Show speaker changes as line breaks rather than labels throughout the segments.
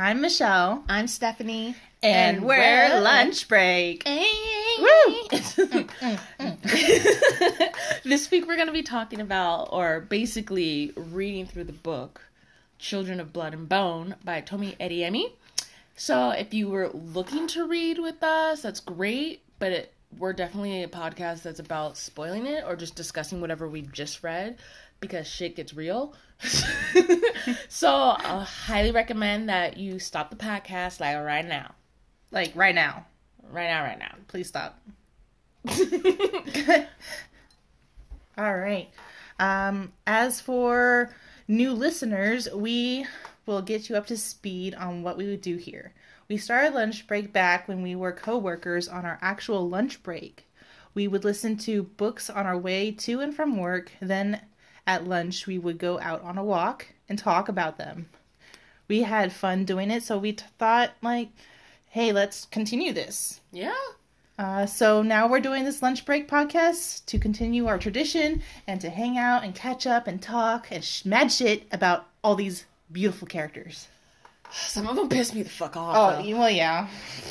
I'm Michelle.
I'm Stephanie.
And, we're lunch break.
This week we're going to be talking about, or basically reading through the book, Children of Blood and Bone by Tomi Adeyemi. So if you were looking to read with us, that's great, but it, we're definitely a podcast that's about spoiling it or just discussing whatever we've just read because shit gets real. so I highly recommend that you stop the podcast like right now.
Like right now.
Right now, right now.
Please stop. All right. Um, as for new listeners, we will get you up to speed on what we would do here. We started lunch break back when we were co-workers on our actual lunch break. We would listen to books on our way to and from work, then at lunch we would go out on a walk and talk about them. We had fun doing it, so we t- thought like, hey, let's continue this.
Yeah.
Uh, so now we're doing this lunch break podcast to continue our tradition and to hang out and catch up and talk and sh- mad shit about all these beautiful characters.
Some of them piss me the fuck off.
Oh,
though.
you- well, yeah.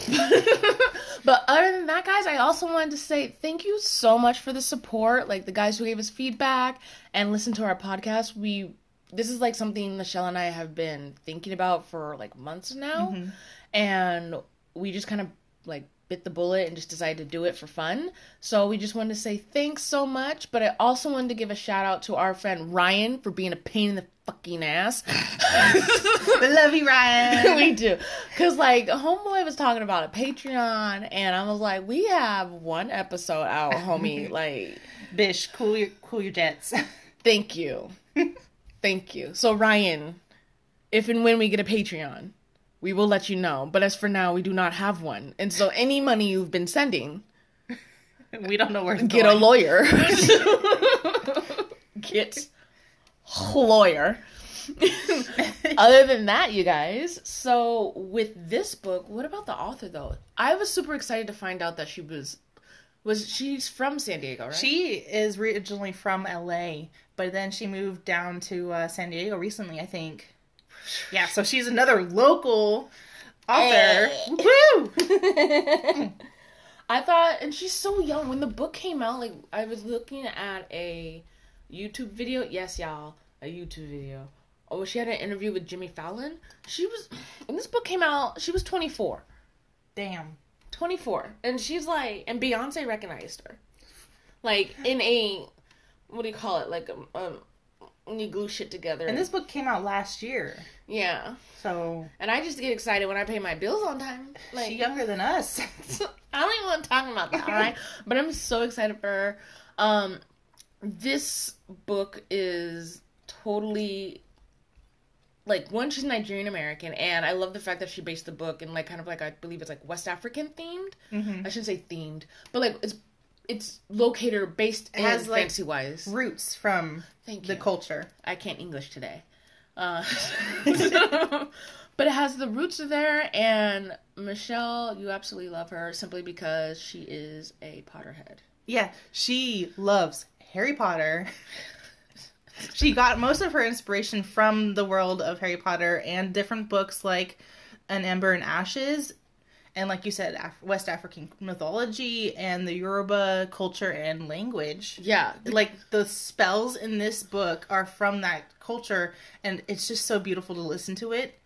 But other than that, guys, I also wanted to say thank you so much for the support. Like the guys who gave us feedback and listened to our podcast. We this is like something Michelle and I have been thinking about for like months now, mm-hmm. and we just kind of like bit the bullet and just decided to do it for fun. So we just wanted to say thanks so much. But I also wanted to give a shout out to our friend Ryan for being a pain in the fucking ass.
I love you, Ryan.
we do. Because, like, Homeboy was talking about a Patreon, and I was like, we have one episode out, homie. like,
Bish, cool your cool your jets.
thank you. thank you. So, Ryan, if and when we get a Patreon, we will let you know. But as for now, we do not have one. And so, any money you've been sending,
we don't know where to
get a lawyer. get a lawyer. Other than that, you guys, so with this book, what about the author though? I was super excited to find out that she was was she's from San Diego, right?
She is originally from LA, but then she moved down to uh, San Diego recently, I think. Yeah, so she's another local author. Woo!
I thought and she's so young. When the book came out, like I was looking at a YouTube video. Yes, y'all, a YouTube video. Oh, she had an interview with Jimmy Fallon. She was when this book came out, she was 24.
Damn.
24 and she's like and beyonce recognized her like in a what do you call it like um, um when you glue shit together.
And this book came out last year,
yeah.
So
and i just get excited when i pay my bills on time. like
she's younger than us.
i don't even want to talk about that all right? But i'm so excited for her. Um this book is totally like one she's nigerian american and i love the fact that she based the book in like kind of like i believe it's like west african themed.
Mhm.
i shouldn't say themed but like it's it's located or based in
has, like,
fancy wise
Roots from the culture.
i can't english today uh, but it has the roots there and michelle you absolutely love her simply because she is a potterhead
Yeah, she loves Harry Potter. she got most of her inspiration from the world of Harry Potter and different books like An Ember and Ashes, and like you said, Af- West African mythology and the Yoruba culture and language.
yeah
Like the spells in this book are from that culture, and it's just so beautiful to listen to it.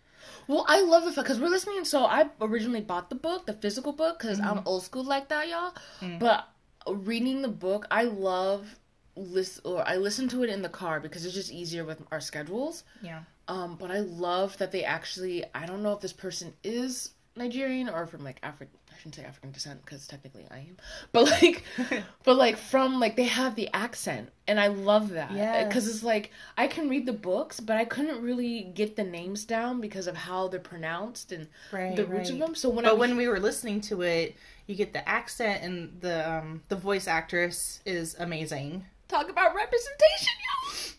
Well, I love the fact because we're listening. So I originally bought the book, the physical book, because I'm old school like that, y'all. But reading the book, I love listen or I listen to it in the car because it's just easier with our schedules.
Yeah.
Um, but I love that they actually. I don't know if this person is Nigerian or from like African. I shouldn't say African descent because technically I am. But like, but like from like they have the accent, and I love that.
Yes.
Because it's like I can read the books, but I couldn't really get the names down because of how they're pronounced and
Right,
the roots of them. So when I
But
was-
when we were listening to it, you get the accent and the um, the voice actress is amazing.
talk about representation, y'all,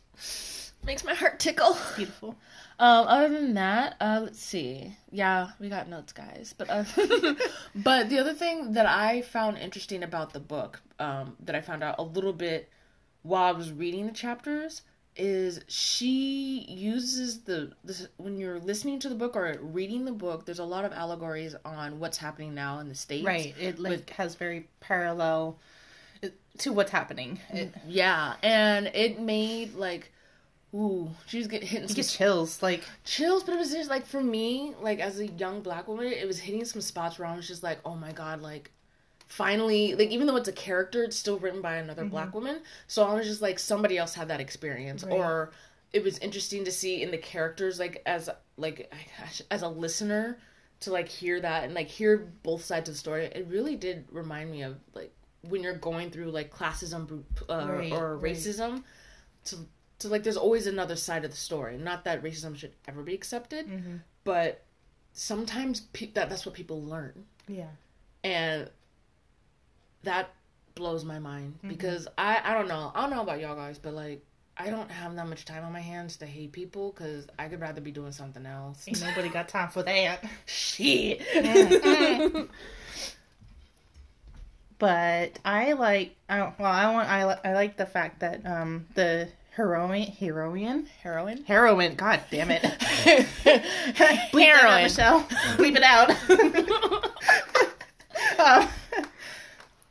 makes my heart tickle.
Beautiful.
Um, other than that, uh, let's see. Yeah, we got notes, guys. But uh, but the other thing that I found interesting about the book, um, that I found out a little bit while I was reading the chapters, is she uses the this when you're listening to the book or reading the book there's a lot of allegories on what's happening now in the states
Right. It like
With-
has very parallel uh, to what's happening. It,
yeah and it made like ooh she was getting hitting
you get chills. Like
chills but it was just like for me like as a young black woman it was hitting some spots where i was just like oh my god like finally like even though it's a character it's still written by another black woman so i was just like somebody else had that experience
Right.
or it was interesting to see in the characters like as like as a listener to like hear that and like hear both sides of the story it really did remind me of like when you're going through like classism uh,
Right,
or
right.
racism to to like there's always another side of the story not that racism should ever be accepted
Mm-hmm.
but sometimes pe- that that's what people learn
yeah.
and that blows my mind
Mm-hmm.
because I I don't know I don't know about y'all guys but like I don't have that much time on my hands to hate people because I could rather be doing something else.
Ain't nobody got time for that.
Shit.
But I like. I well, I want. I I like the fact that um the heroine heroine
Heroin.
heroine. God damn it. Bleep that out, Michelle. Bleep it out. um,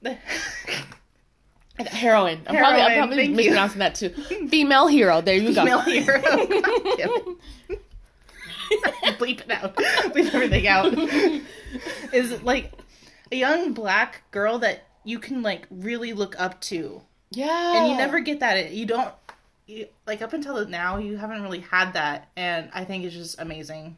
the-
Heroin. I'm probably, I'm probably mispronouncing that too. Female hero. There you go.
Female hero. God damn it. Bleep it out. Bleep everything out. Is like a young black girl that you can like really look up to,
Yeah.
and you never get that. You don't. You, like up until now, you haven't really had that, and I think it's just amazing.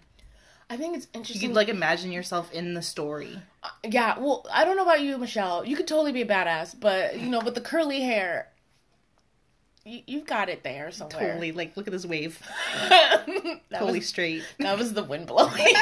I think it's interesting You
could like imagine yourself in the story.
yeah. Well, I don't know about you, Michelle. You could totally be a badass, but you know, with the curly hair, you, you've got it there somewhere.
Totally, like look at this wave, totally
was
straight.
that was the wind blowing.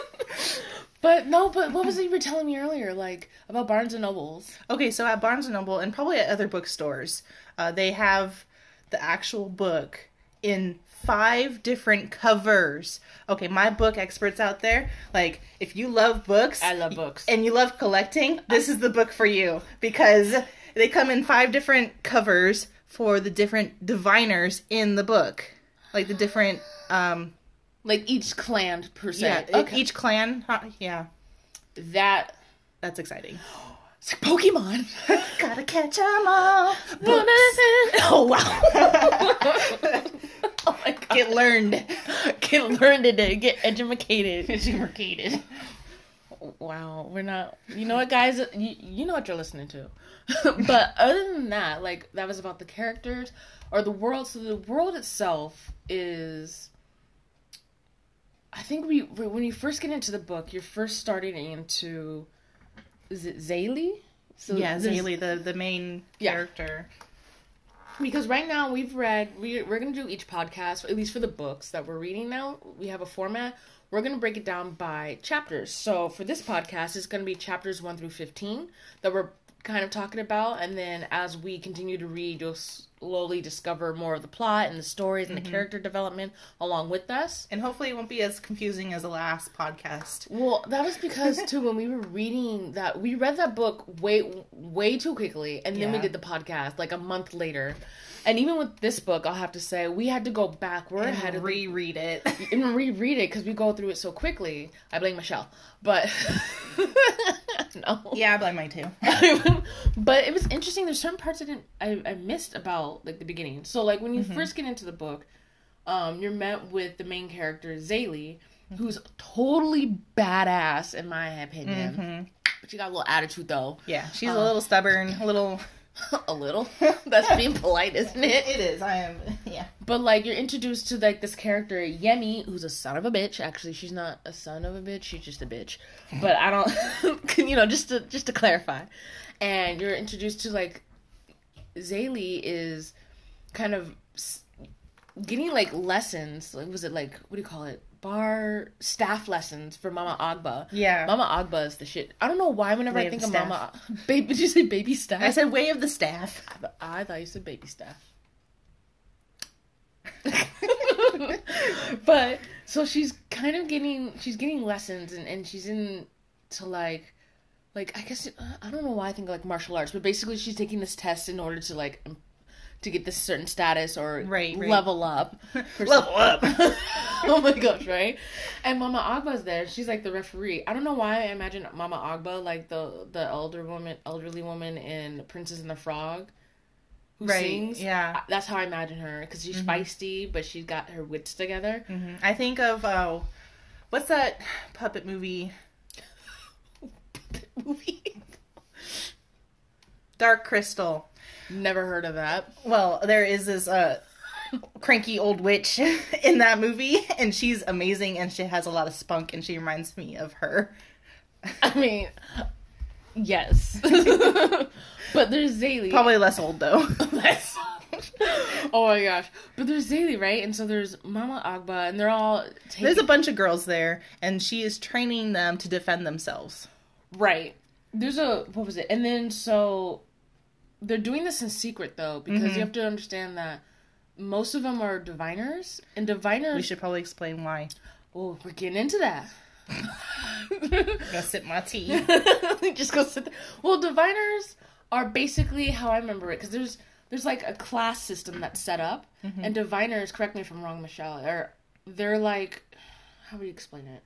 but no, but what was it you were telling me earlier, like about Barnes and Nobles?
Okay, so at Barnes and Noble and probably at other bookstores, uh, they have the actual book in five different covers. Okay, my book experts out there, like if you love books,
I love books.
and you love collecting, this is the book for you because they come in five different covers for the different diviners in the book, like the different, um,
Like each clan per se.
yeah,
okay.
each clan. Yeah,
that
that's exciting.
it's like Pokemon.
Gotta catch 'em all.
oh wow. oh my god.
Get learned.
Get learned it. Uh, get educated.
Educated.
Wow, we're not. You know what, guys? You, you know what you're listening to. but other than that, like that was about the characters or the world. So the world itself is. I think we when you first get into the book, you're first starting into. Is it Zélie? So
Yeah, Zélie, the the main
Yeah.
character.
because right now we've read we, we're going to do each podcast at least for the books that we're reading now we have a format we're going to break it down by chapters so for this podcast it's going to be chapters 1 through 15 that we're kind of talking about and then as we continue to read you'll slowly discover more of the plot and the stories and the mm-hmm. character development along with us
And hopefully it won't be as confusing as the last podcast.
well, that was because too when we were reading that we read that book way way too quickly and then we did the podcast like a month later. And even with this book, I'll have to say we had to go back. We're ahead
And reread it.
and reread it because we go through it so quickly. I blame Michelle, but no.
yeah, I blame mine too.
but it was interesting. There's certain parts I didn't I, I missed about like the beginning. So like when you mm-hmm. first get into the book, um, you're met with the main character Zélie, who's totally badass in my opinion. Mm-hmm. But she got a little attitude though,
Yeah, she's a um, little stubborn, a little.
a little. That's being polite, isn't it?
It is. I am. Yeah.
But like you're introduced to like this character Yemi, who's a son of a bitch. Actually, she's not a son of a bitch. She's just a bitch. But I don't, you know, just to just to clarify. And you're introduced to like Zélie is kind of getting like lessons. Like was it like what do you call it? Bar staff lessons for Mama Agba.
Yeah.
Mama Agba is the shit. I don't know why whenever
Way
I think
the
of. Mama, baby, did you say baby staff?
I said way of the staff.
I thought you said baby staff. but so she's kind of getting she's getting lessons and, and she's in to like like I guess I don't know why I think like martial arts, but basically she's taking this test in order to like to get this certain status or
Right, right.
level up.
Level up.
oh my gosh, right? And Mama Agba's there. She's like the referee. I don't know why I imagine Mama Agba like the the elder woman, elderly woman in Princess and the Frog, who
Right,
sings.
yeah.
That's how I imagine her because she's feisty, but she's got her wits together.
Mhm. I think of uh, what's that puppet movie?
Movie.
Dark Crystal.
Never heard of that.
Well, there is this uh cranky old witch in that movie and she's amazing and she has a lot of spunk and she reminds me of her.
I mean, yes, but there's Zélie.
Probably less old though.
Less. oh my gosh! But there's Zélie, right? And so there's Mama Agba, and they're all taking...
There's a bunch of girls there and she is training them to defend themselves.
Right. There's a what was it? And then so they're doing this in secret though because
Mm-hmm.
you have to understand that most of them are diviners and diviners.
We should probably explain why.
Oh, we're getting into that.
Go sip my tea.
Just go sit there. Well, diviners are basically how I remember it because there's there's like a class system that's set up,
Mm-hmm.
and diviners. Correct me if I'm wrong, Michelle. Are they're like how do you explain it?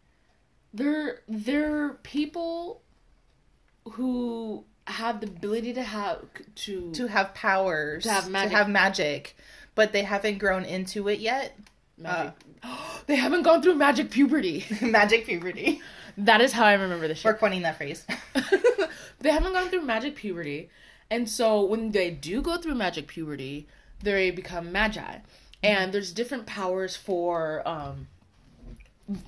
They're they're people who have the ability to have to,
to have powers,
To have magic.
to have magic, but they haven't grown into it yet.
magic. they haven't gone through magic puberty.
magic puberty.
that is how I remember the shit.
We're coining that phrase.
they haven't gone through magic puberty. And so when they do go through magic puberty, they become magi. And there's different powers for um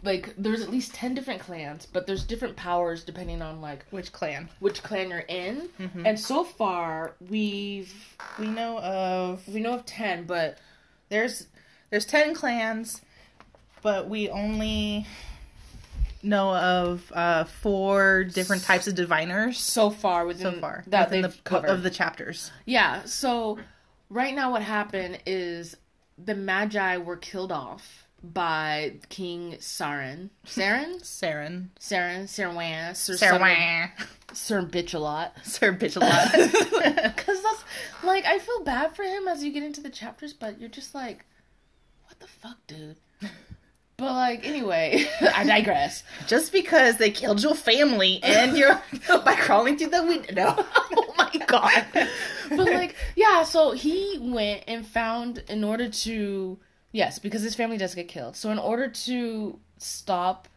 like there's at least 10 different clans, but there's different powers depending on like
Which clan?
which clan you're in. And so far we've
We know of
we know of 10, but
there's there's ten clans, but we only know of uh, four different types of diviners
so far within
so far
that
within
they've
the
covered.
of the chapters.
Yeah, so right now what happened is the Magi were killed off by King Saran. Saren?
Saren,
Saren, Serwan, Sir
Sarwan,
Sir Bitch a lot.
Sir Bitchalot.
Cause that's like I feel bad for him as you get into the chapters, but you're just like, what the fuck, dude? But like anyway, I digress.
Just because they killed your family and you're by crawling through the window.
oh my god. But like, yeah, so he went and found in order to yes, because his family does get killed. So in order to stop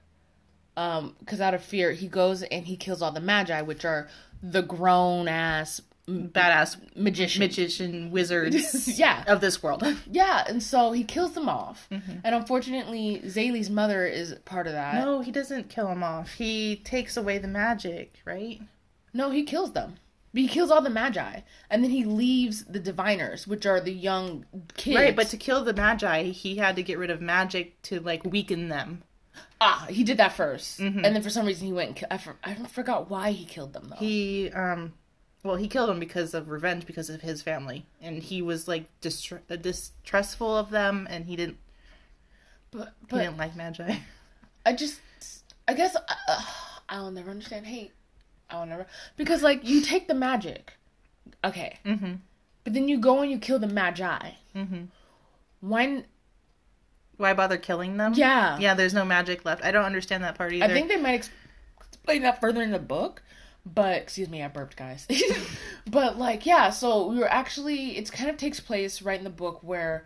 um cuz out of fear, he goes and he kills all the magi, which are the grown ass
Badass
magicians.
magician wizards
yeah.
of this world.
Yeah, and so he kills them off. And unfortunately, Zélie's mother is part of that.
No, he doesn't kill them off. He takes away the magic, right?
No, he kills them. He kills all the magi, and then he leaves the diviners, which are the young kids.
Right, but to kill the magi, he had to get rid of magic to like weaken them.
ah, he did that 1st
Mm-hmm.
and then for some reason he went. And I, for, I forgot why he killed them though.
He um well, he killed them because of revenge because of his family. And he was like uh, distrustful of them and he didn't
but
he didn't like magi.
I just I guess uh, I'll never understand hate. I'll never because like you take the magic, okay,
Mm-hmm.
but then you go and you kill the magi.
Mm-hmm.
When
Why bother killing them?
yeah
Yeah, there's no magic left. I don't understand that part either.
I think they might ex- explain that further in the book, but excuse me, I burped, guys. but like, yeah, so we were actually it kind of takes place right in the book where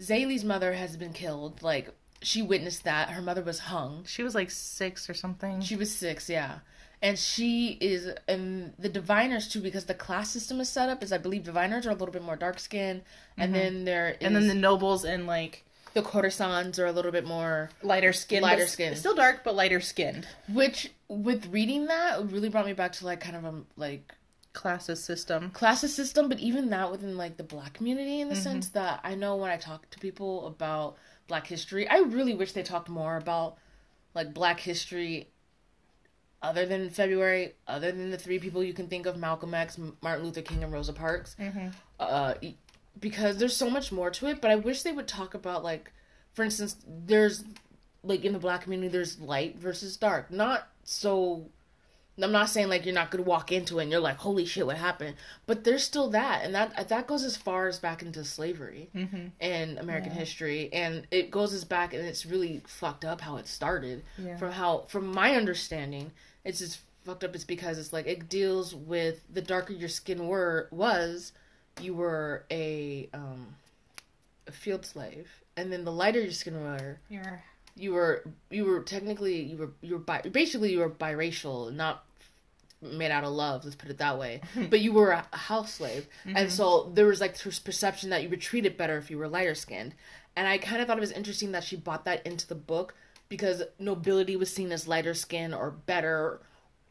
Zélie's mother has been killed. Like she witnessed that her mother was hung.
she was like six or something.
She was six, yeah. And she is, and the diviners too, because the class system is set up. Is I believe diviners are a little bit more dark skinned, and mm-hmm. then there is,
and then the nobles and like
the courtesans are a little bit more
lighter skin,
Lighter
but
skin.
still dark but lighter skinned.
Which, with reading that, really brought me back to like kind of a like
Classes system.
classes system, but even that within like the black community, in the mm-hmm. sense that I know when I talk to people about Black history, I really wish they talked more about like Black history. Other than February, other than the three people you can think of, Malcolm X, Martin Luther King, and Rosa Parks, uh, e- because there's so much more to it. But I wish they would talk about like, for instance, there's like in the Black community, there's light versus dark, not so I'm not saying like you're not gonna walk into it and you're like, holy shit, what happened? But there's still that, and that that goes as far as back into slavery
Mm-hmm.
in American
Yeah.
history, and it goes as back, and it's really fucked up how it started.
Yeah.
From how, from my understanding, it's just fucked up. It's because it's like it deals with the darker your skin were was, you were a um, a field slave, and then the lighter your skin were,
You're
you were you were technically you were you were bi- basically you were biracial, not made out of love. Let's put it that way. but you were a house slave, and so there was like this perception that you were treated better if you were lighter skinned. And I kind of thought it was interesting that she brought that into the book because nobility was seen as lighter skin or better.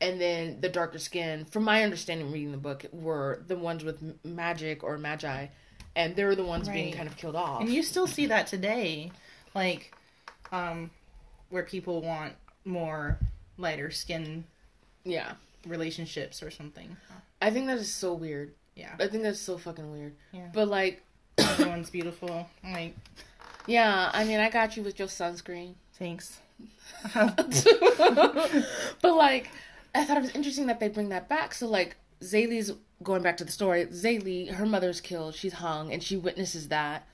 And then the darker skin, from my understanding reading the book, were the ones with magic or magi, and they were the ones being kind of killed off.
And you still see that today, like, um, where people want more lighter skin
yeah,
relationships or something.
I think that is so weird.
Yeah,
I think that's so fucking weird.
Yeah.
But like,
everyone's beautiful. Like,
yeah, I mean, I got you with your sunscreen.
Thanks.
but like, I thought it was interesting that they bring that back. So like, Zélie's going back to the story. Zélie, her mother's killed. She's hung, and she witnesses that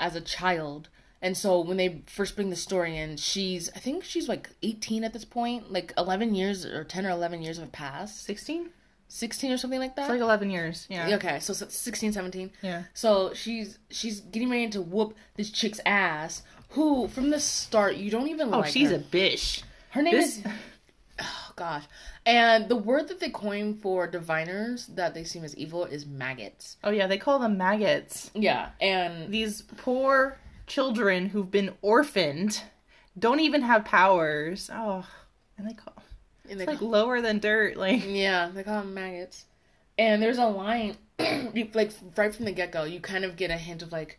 as a child. And so when they first bring the story in, she's I think she's like 18 at this point. Like 11 years or 10 or 11 years have passed.
Sixteen?
16 or something like that.
It's like eleven years. Yeah.
okay, so so 16, 17.
Yeah.
So she's she's getting ready to whoop this chick's ass. Who from the start you don't even
Oh,
like.
she's
her.
a bitch.
Her name
This-
is. Oh gosh, and the word that they coin for diviners that they seem as evil is maggots.
Oh yeah, they call them maggots.
Yeah, and
These poor children who've been orphaned don't even have powers. Oh, and they call
and they
it's like lower than dirt. Like
yeah, they call them maggots. And there's a line, like right from the get go, you kind of get a hint of like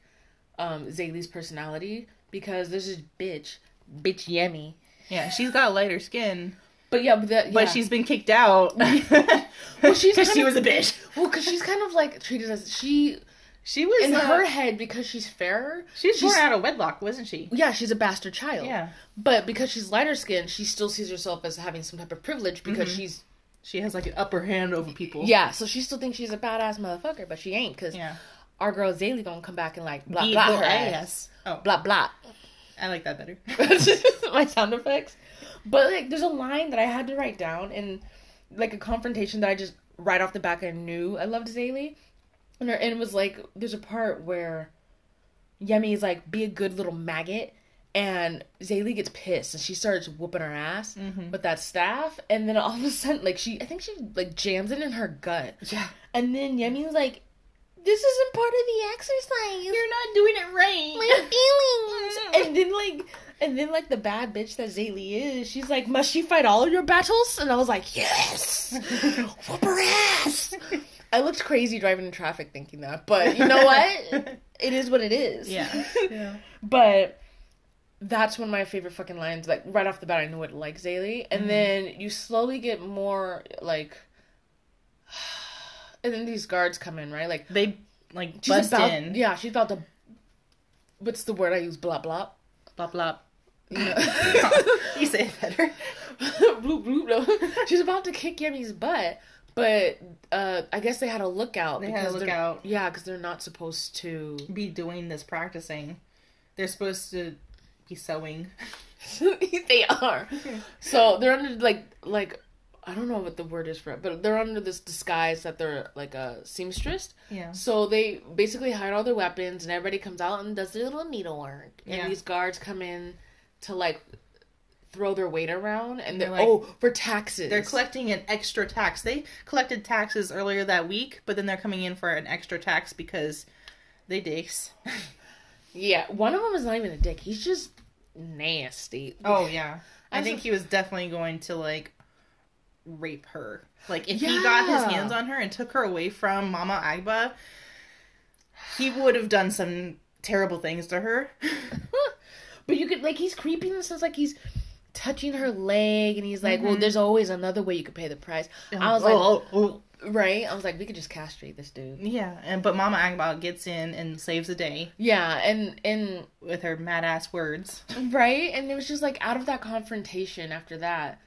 um Zélie's personality because there's this bitch, bitch Yemi.
yeah, she's got lighter skin,
But yeah, but, that,
but
yeah.
she's been kicked out.
well, she's
because she
of-
was a bitch.
well, because she's kind of like treated as she
She was
in
uh,
her head because she's fairer.
She's born out of wedlock, wasn't she?
Yeah, she's a bastard child.
Yeah.
But because she's lighter skinned, she still sees herself as having some type of privilege because
Mm-hmm.
she's
She has like an upper hand over people.
yeah. So she still thinks she's a badass motherfucker, but she ain't because
Yeah.
our girl Zélie gonna come back and like blah
Beat
blah
her
ass.
ass. Oh,
blah blah.
I like that better.
My sound effects. But like, there's a line that I had to write down and like a confrontation that I just right off the back I knew I loved Zélie, and, her, and it was like there's a part where Yemi is like be a good little maggot. And Zélie gets pissed and she starts whooping her ass mm-hmm. with that staff. And then all of a sudden, like, she, I think she, like, jams it in her gut.
Yeah.
And then Yemi's like, this isn't part of the exercise.
You're not doing it right.
my feelings. and then like and then like the bad bitch that Zélie is, she's like, Must she fight all of your battles? And I was like, Yes! Whoop her ass! I looked crazy driving in traffic thinking that, but you know what? it is what it is.
yeah. Yeah.
But that's one of my favorite fucking lines. Like right off the bat I know what it like Zélie. And mm-hmm. then you slowly get more like and then these guards come in, right? Like
They like
she's
bust
about
in.
Yeah, she's about to what's the word I use? Blah blah.
Blah blah.
You know.
you say it better.
bloop, bloop, no. She's about to kick Yemi's butt, but uh, I guess they had a lookout.
They had a lookout.
Yeah, because they're not supposed to.
Be doing this practicing. They're supposed to be sewing.
they are. So they're under like like I don't know what the word is for it, but they're under this disguise that they're like a seamstress.
Yeah.
So they basically hide all their weapons, and everybody comes out and does their little needlework. And
Yeah.
these guards come in to like throw their weight around, and they're,
They're like-
oh for taxes.
They're collecting an extra tax. They collected taxes earlier that week, but then they're coming in for an extra tax because they dicks.
Yeah, one of them is not even a dick. He's just nasty.
Oh yeah. I think he was definitely going to like rape her. Like if he got his hands on her and took her away from Mama Agba, he would have done some terrible things to her.
but you could like he's creepy in the sense like he's touching her leg, and he's like, "Well,
Mhm.
there's always another way you could pay the price." I was like,
oh, oh.
right? I was like, we could just castrate this dude.
yeah, and but Mama Agba gets in and saves the day
Yeah, and and
with her mad ass words.
right, and it was just like out of that confrontation after that.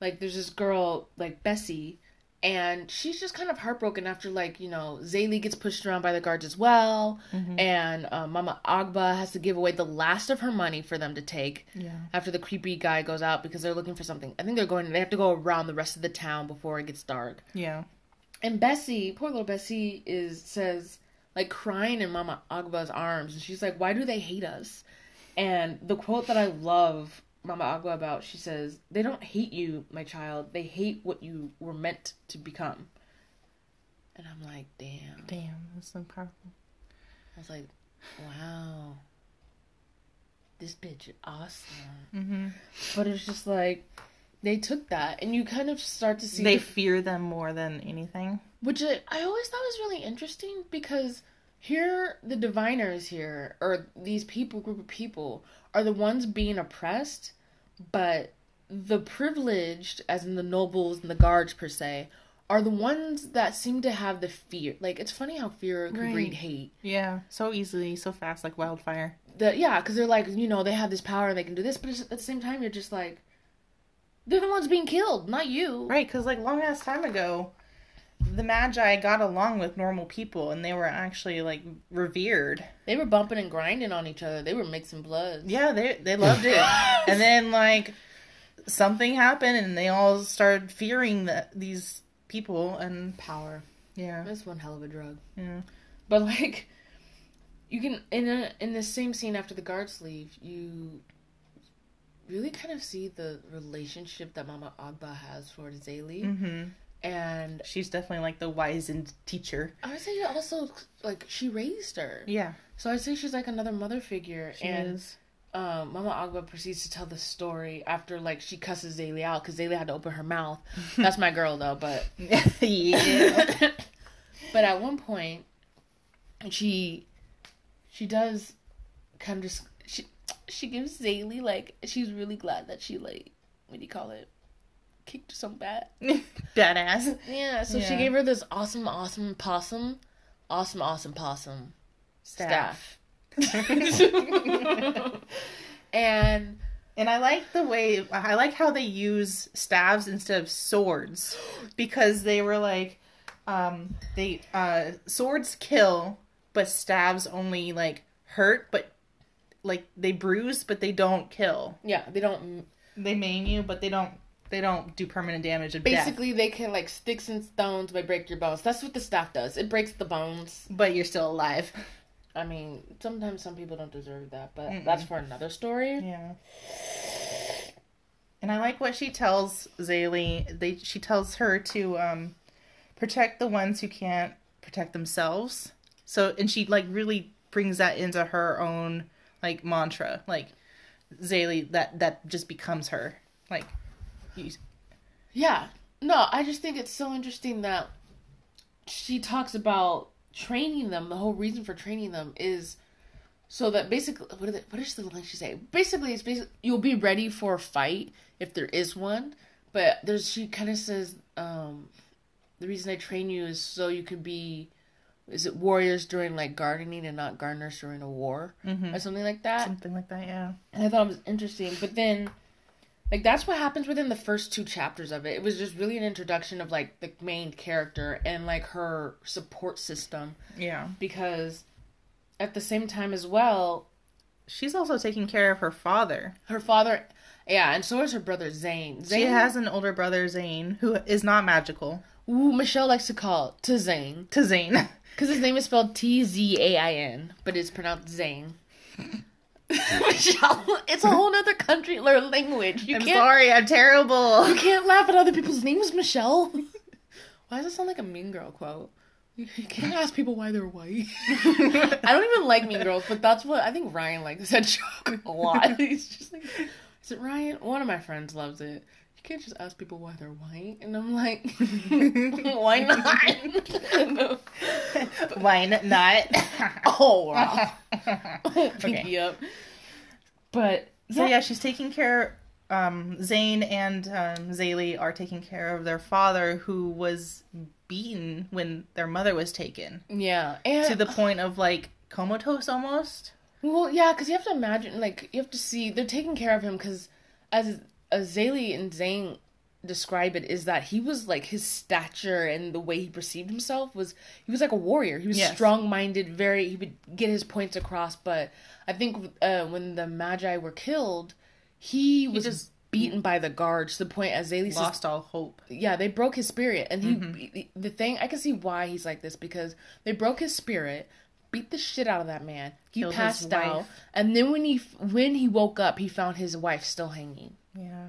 Like there's this girl like Bessie, and she's just kind of heartbroken after like you know Zélie gets pushed around by the guards as well, and uh, Mama Agba has to give away the last of her money for them to take
Yeah.
after the creepy guy goes out because they're looking for something. I think they're going. They have to go around the rest of the town before it gets dark.
Yeah.
And Bessie, poor little Bessie, is says like crying in Mama Agba's arms, and she's like, "Why do they hate us?" And the quote that I love Mama Agba about, she says, "They don't hate you, my child. They hate what you were meant to become." And I'm like, "Damn."
Damn, that's so powerful.
I was like, "Wow." This bitch is awesome.
Mm-hmm.
But it's just like they took that, and you kind of start to see
They
the
fear them more than anything.
Which I, I always thought was really interesting because here the diviners here or these people group of people are the ones being oppressed, but the privileged, as in the nobles and the guards per se, are the ones that seem to have the fear. Like it's funny how fear can
Right.
breed hate.
Yeah, so easily, so fast, like wildfire.
That yeah, because they're like you know they have this power and they can do this, but it's, at the same time you're just like they're the ones being killed, not you.
Right, because like long ass time ago, the Magi got along with normal people, and they were actually like revered.
They were bumping and grinding on each other. They were mixing blood.
Yeah, they they loved it. and then like something happened, and they all started fearing that these people, and
Power.
yeah,
That's one hell of a drug.
yeah,
But like, you can in a in the same scene after the guards leave, you really kind of see the relationship that Mama Agba has for Zélie,
hmm
and
she's definitely like the wizened teacher.
I would say also like she raised her,
Yeah,
so I'd say she's like another mother figure.
she
and
is.
um, Mama Agba proceeds to tell the story after like she cusses Zélie out because Zélie had to open her mouth. That's my girl though, but
yeah.
but at one point, she she does kind of just she she gives Zélie like she's really glad that she like what do you call it kicked some bat.
Badass.
Yeah, so she gave her this awesome, awesome possum, awesome, awesome possum staff. and
And I like the way I like how they use staves instead of swords because they were like um they uh swords kill but staves only like hurt but like they bruise but they don't kill.
yeah, they don't.
They maim you but they don't they don't do permanent damage
Basically, they can like sticks and stones may break your bones. That's what the staff does. It breaks the bones.
But you're still alive.
I mean, sometimes some people don't deserve that, but
Mm-mm.
that's for another story.
Yeah. And I like what she tells Zélie. They she tells her to um protect the ones who can't protect themselves. So and she like really brings that into her own like mantra. Like Zélie that that just becomes her. Like
Yeah. No, I just think it's so interesting that she talks about training them. The whole reason for training them is so that basically, what, are the, what is the line she say? Basically, it's basically you'll be ready for a fight if there is one. But there's she kind of says um, the reason I train you is so you can be is it warriors during like gardening and not gardeners during a war
Mhm.
or something like that.
something like that, yeah.
And I thought it was interesting. But then, like, that's what happens within the first two chapters of it. It was just really an introduction of, like, the main character and, like, her support system.
Yeah.
Because at the same time, as well,
She's also taking care of her father.
her father, yeah, and so is her brother Zane. Zane
She has an older brother Zane who is not magical.
Ooh, Michelle likes to call to Zane.
To Zane.
Because his name is spelled T Z A I N, but it's pronounced Zane. Michelle, it's a whole other country or language. You
I'm
can't
sorry, I'm terrible.
You can't laugh at other people's names, Michelle. Why does it sound like a Mean Girl quote? You you can't ask people why they're white. I don't even like Mean Girls, but that's what I think Ryan likes that joke a lot. He's just like, is it Ryan? One of my friends loves it. You can't just ask people why they're white, and I'm like, why not?
Why not?
oh wow,
okay.
up. But
So yeah, she's taking care. Um, Zane and um, Zélie are taking care of their father, who was beaten when their mother was taken,
yeah, and
to the point of like comatose almost.
Well, yeah, because you have to imagine, like, you have to see they're taking care of him because as as Zélie and Zane describe it is that he was like his stature and the way he perceived himself was he was like a warrior. He was
Yes.
strong-minded, very he would get his points across, but I think uh, when the Magi were killed, he was
just-
beaten by the guards to the point as says
Lost all hope.
yeah, they broke his spirit, and he
Mm-hmm.
the thing I can see why he's like this because they broke his spirit, beat the shit out of that man. He
Killed
passed out, and then when he when he woke up, he found his wife still hanging.
Yeah,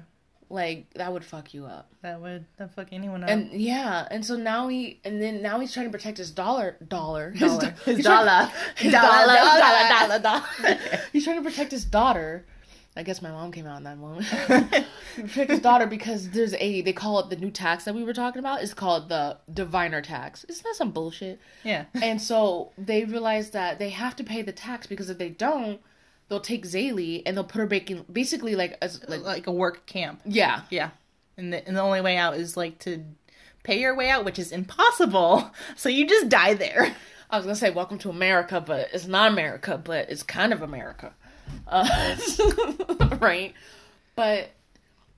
Like that would fuck you up.
that would that fuck anyone up.
And yeah, and so now he and then now he's trying to protect his dollar dollar
Dollar.
do-
His dollar.
his
Dollar,
dollar
dollar.
dollar dollar dollar. he's trying to protect his daughter. I guess my mom came out in that moment. protect his daughter because there's a they call it the new tax that we were talking about. It's called the diviner tax. Isn't that some bullshit?
yeah,
And so they realize that they have to pay the tax because if they don't, they'll take Zélie and they'll put her back in basically like as like
like a work camp.
yeah
Yeah, and the and the only way out is like to pay your way out, which is impossible. So you just die there.
I was gonna say welcome to America, but it's not America, but it's kind of America, uh, right? But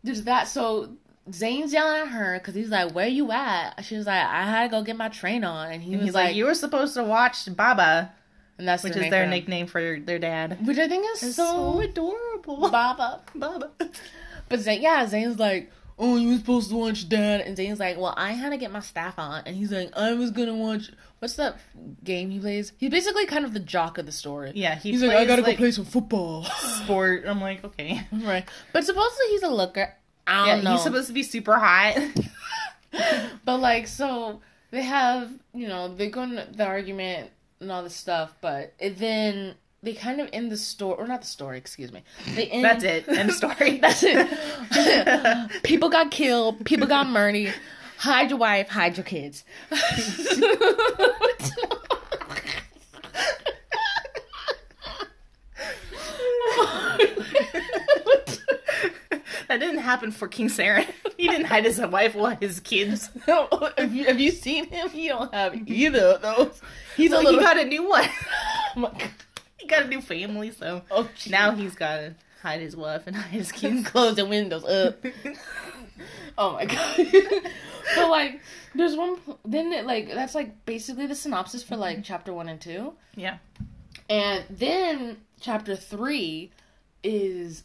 there's that. So Zane's yelling at her because he's like, "Where you at?" She was like, "I had to go get my train on," and he
And
was
he's like,
like,
"You were supposed to watch Baba,
and that's
which is their nickname for their dad."
which I think is
It's
so,
so adorable.
Baba.
Baba.
But Zane, yeah, Zane's like, "Oh, you were supposed to watch Dad," and Zane's like, "Well, I had to get my staff on," and he's like, "I was gonna watch." What's that game he plays? He's basically kind of the jock of the story.
Yeah, he
he's like, "I gotta
like-
go play some football."
Sport. I'm like, okay.
Right. But supposedly he's a looker. I
Yeah,
don't know.
he's supposed to be super hot.
but like so they have, you know, they go into the argument and all this stuff, but it then they kind of end the story or not the story, excuse me. They end
That's it. End story.
That's it. people got killed, people got murdered. Hide your wife, hide your kids.
that didn't happen for King Saran. He didn't hide his wife or his kids.
have, you, have you seen him? He don't have mm-hmm. either of those. He's a
Well,
little.
he got a new one.
Oh my God.
he got a new family, so
Oh,
now he's got to hide his wife and hide his kids.
close the windows up. Oh my god. but like, there's one. Then it, like that's like basically the synopsis for like mm-hmm. chapter one and two,
yeah.
and then chapter three is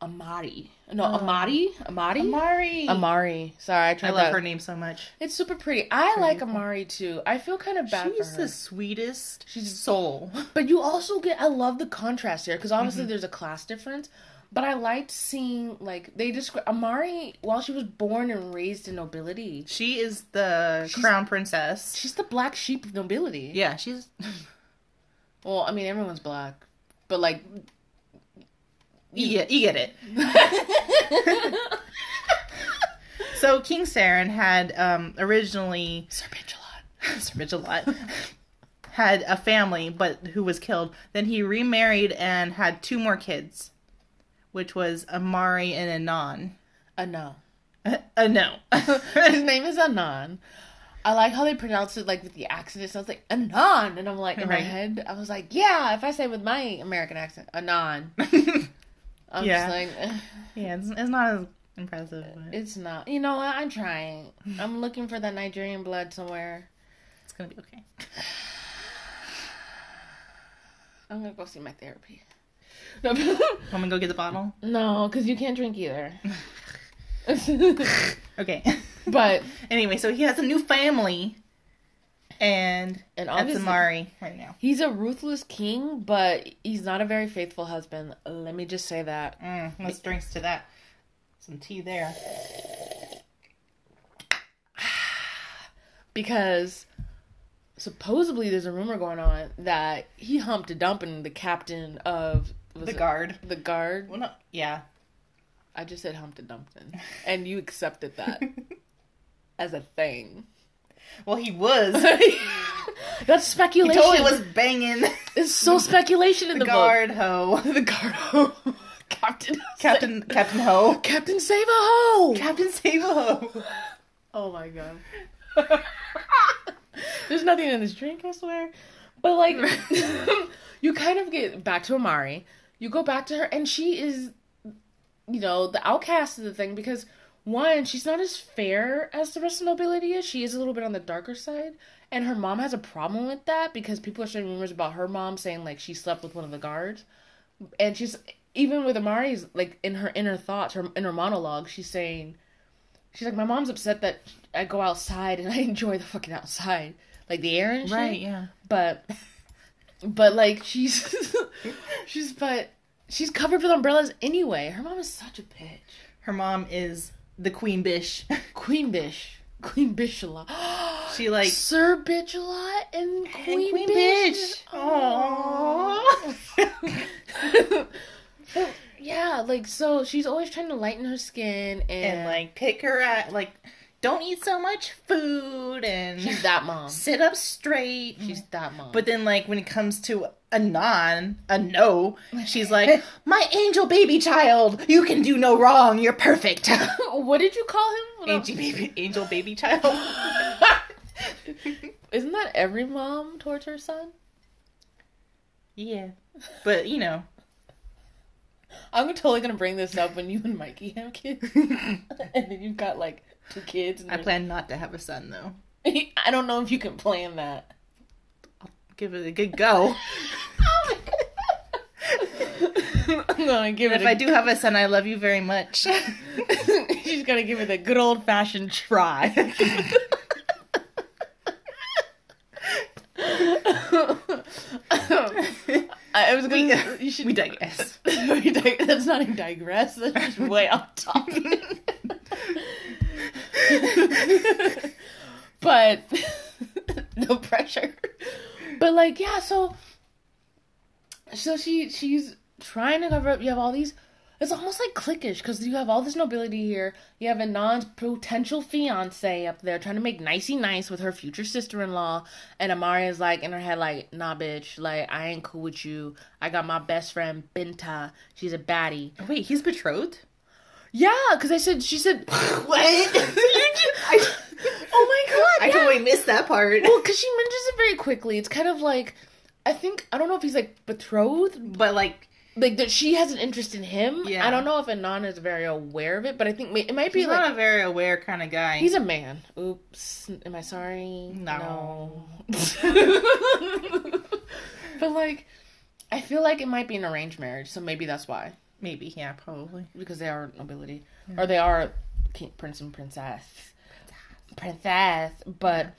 Amari. No,
Oh.
Amari. Amari.
Amari.
Amari. Sorry, I
I
tried
love
that.
her name so much.
It's super pretty. I like
cool.
Amari too. I feel kind of bad
She's
for her.
the sweetest
She's-
soul.
But you also get I love the contrast here because obviously
Mm-hmm.
there's a class difference. But I liked seeing like they describe Amari while she was born and raised in nobility.
She is the
She's-
crown princess.
She's the black sheep of nobility.
Yeah, she's
Well, I mean everyone's black, but like
you get, you get it. So King Saran had um, originally
Sir Bitchalot.
Sir had a family, but who was killed. Then he remarried and had two more kids, which was Amari and Anon.
Anon.
Uh, no.
His name is Anon. I like how they pronounce it like with the accent. It sounds like Anon, and I'm like in my head, I was like, yeah. If I say with my American accent, Anon. I'm
Yeah.
just like.
yeah, it's, it's not as impressive, but
It's not. You know what? I'm trying. I'm looking for that Nigerian blood somewhere.
it's gonna be okay.
I'm gonna go see my therapy.
I'm gonna go get the bottle?
no, because you can't drink either.
Okay.
but
anyway, so he has a new family, and
And
that's
obviously-
Amari right now.
he's a ruthless king, but he's not a very faithful husband. Let me just say that.
Mm, let's drinks to that. Some tea there.
Because supposedly there's a rumor going on that he humped a dumping the captain of
The
it
guard.
The guard.
Well, no, yeah.
I just said humped a dumping, and you accepted that as a thing.
Well, he was.
That's speculation.
He totally was banging
It's so speculation in
the
the,
guard ho.
The guard. Ho. Captain.
Captain Captain Ho.
Captain Save a Ho.
Captain Save a Ho.
oh my god. There's nothing in this drink, I swear. But like, you kind of get back to Amari. You go back to her, and she is, you know, the outcast of the thing because one, she's not as fair as the rest of nobility is. She is a little bit on the darker side. And her mom has a problem with that because people are sharing rumors about her mom saying like she slept with one of the guards. And she's even with Amari's like in her inner thoughts, her inner monologue, she's saying she's like, My mom's upset that I go outside and I enjoy the fucking outside. Like the air and shit.
Right, yeah.
But but like she's she's but she's covered with umbrellas anyway. Her mom is such a bitch.
Her mom is the queen bish.
Queen Bish. Queen Bish a lot.
She like
Sir Bitch a lot and Queen,
and queen
Bish.
bish. Aww.
Yeah, like so she's always trying to lighten her skin and,
and like pick her at like don't eat so much food and
she's that mom.
sit up straight.
She's that mom.
But then, like, when it comes to a non, a no, she's like, My angel baby child, you can do no wrong. You're perfect.
what did you call him?
angel baby, angel baby child.
Isn't that every mom towards her son?
yeah. But, you know,
I'm totally gonna bring this up when you and Mikey have kids, and then you've got like two kids. And
I plan not to have a son, though.
I don't know if you can plan that.
Give it a good go.
I'm gonna give it.
if
a-
I do have a son, I love you very much.
She's gonna give it a good old fashioned try. I was gonna. You should.
we digress.
We dig- That's not a digress. That's just way off topic. but no pressure. But like, yeah. So, so she she's trying to cover up. You have all these. It's almost like cliquish because you have all this nobility here. You have a non potential fiance up there trying to make nicey nice with her future sister in law, and Amari's like in her head like, nah, bitch, like I ain't cool with you. I got my best friend Binta. She's a baddie.
Wait, he's betrothed?
Yeah, because I said she said,
What?
I, oh my god,
I
yeah.
totally missed that part.
Well, because she mentions it very quickly. It's kind of like, I think I don't know if he's like betrothed,
But, like,
like that she has an interest in him.
Yeah.
I don't know if Anon is very aware of it, but I think it might be
he's
like
not a very aware kind of guy.
he's a man. Oops, am I sorry?
No.
No. but like, I feel like it might be an arranged marriage, so maybe that's why
Maybe, yeah, probably.
because they are nobility or they are king, prince and princess, princess. But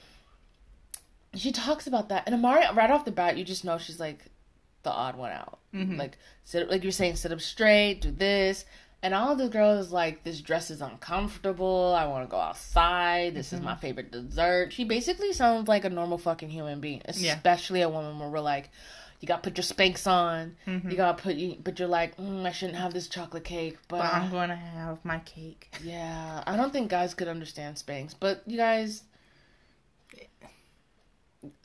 she talks about that, and Amari right off the bat, you just know she's like the odd one out.
Mhm.
Like sit, like you're saying, sit up straight, do this. And all the girls like this dress is uncomfortable. I want to go outside. This is my favorite dessert. She basically sounds like a normal fucking human being,
Yeah.
especially a woman where we're like, you gotta put your Spanx on. You gotta put you, but you're like, mm, I shouldn't have this chocolate cake, but,
But I'm going to have my cake.
yeah, I don't think guys could understand Spanx, but you guys,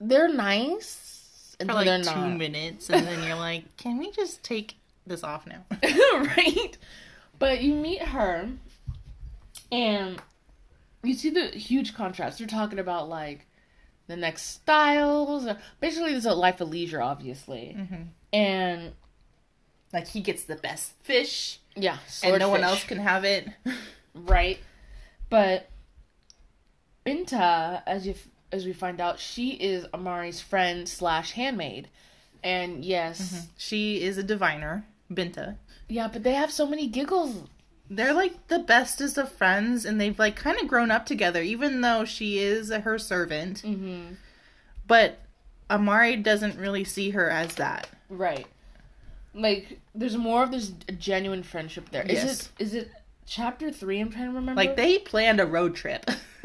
they're nice
For like
they're
two
not,
minutes, and then you're like, can we just take this off now?
right? But you meet her, and you see the huge contrast. They're talking about like the next styles, or basically, there's a life of leisure, obviously,
Mhm.
and
Like, he gets the best fish,
yeah,
and no one else can have it.
right? But Binta, as you as we find out, she is Amari's friend slash handmaid, and yes,
She is a diviner, Binta.
yeah, but they have so many giggles.
They're like the bestest of friends, and they've like kind of grown up together, even though she is her servant.
Mm-hmm.
But Amari doesn't really see her as that.
Right, like there's more of this genuine friendship there. Is
Yes.
it? Is it chapter three? I'm trying to remember.
Like they planned a road trip.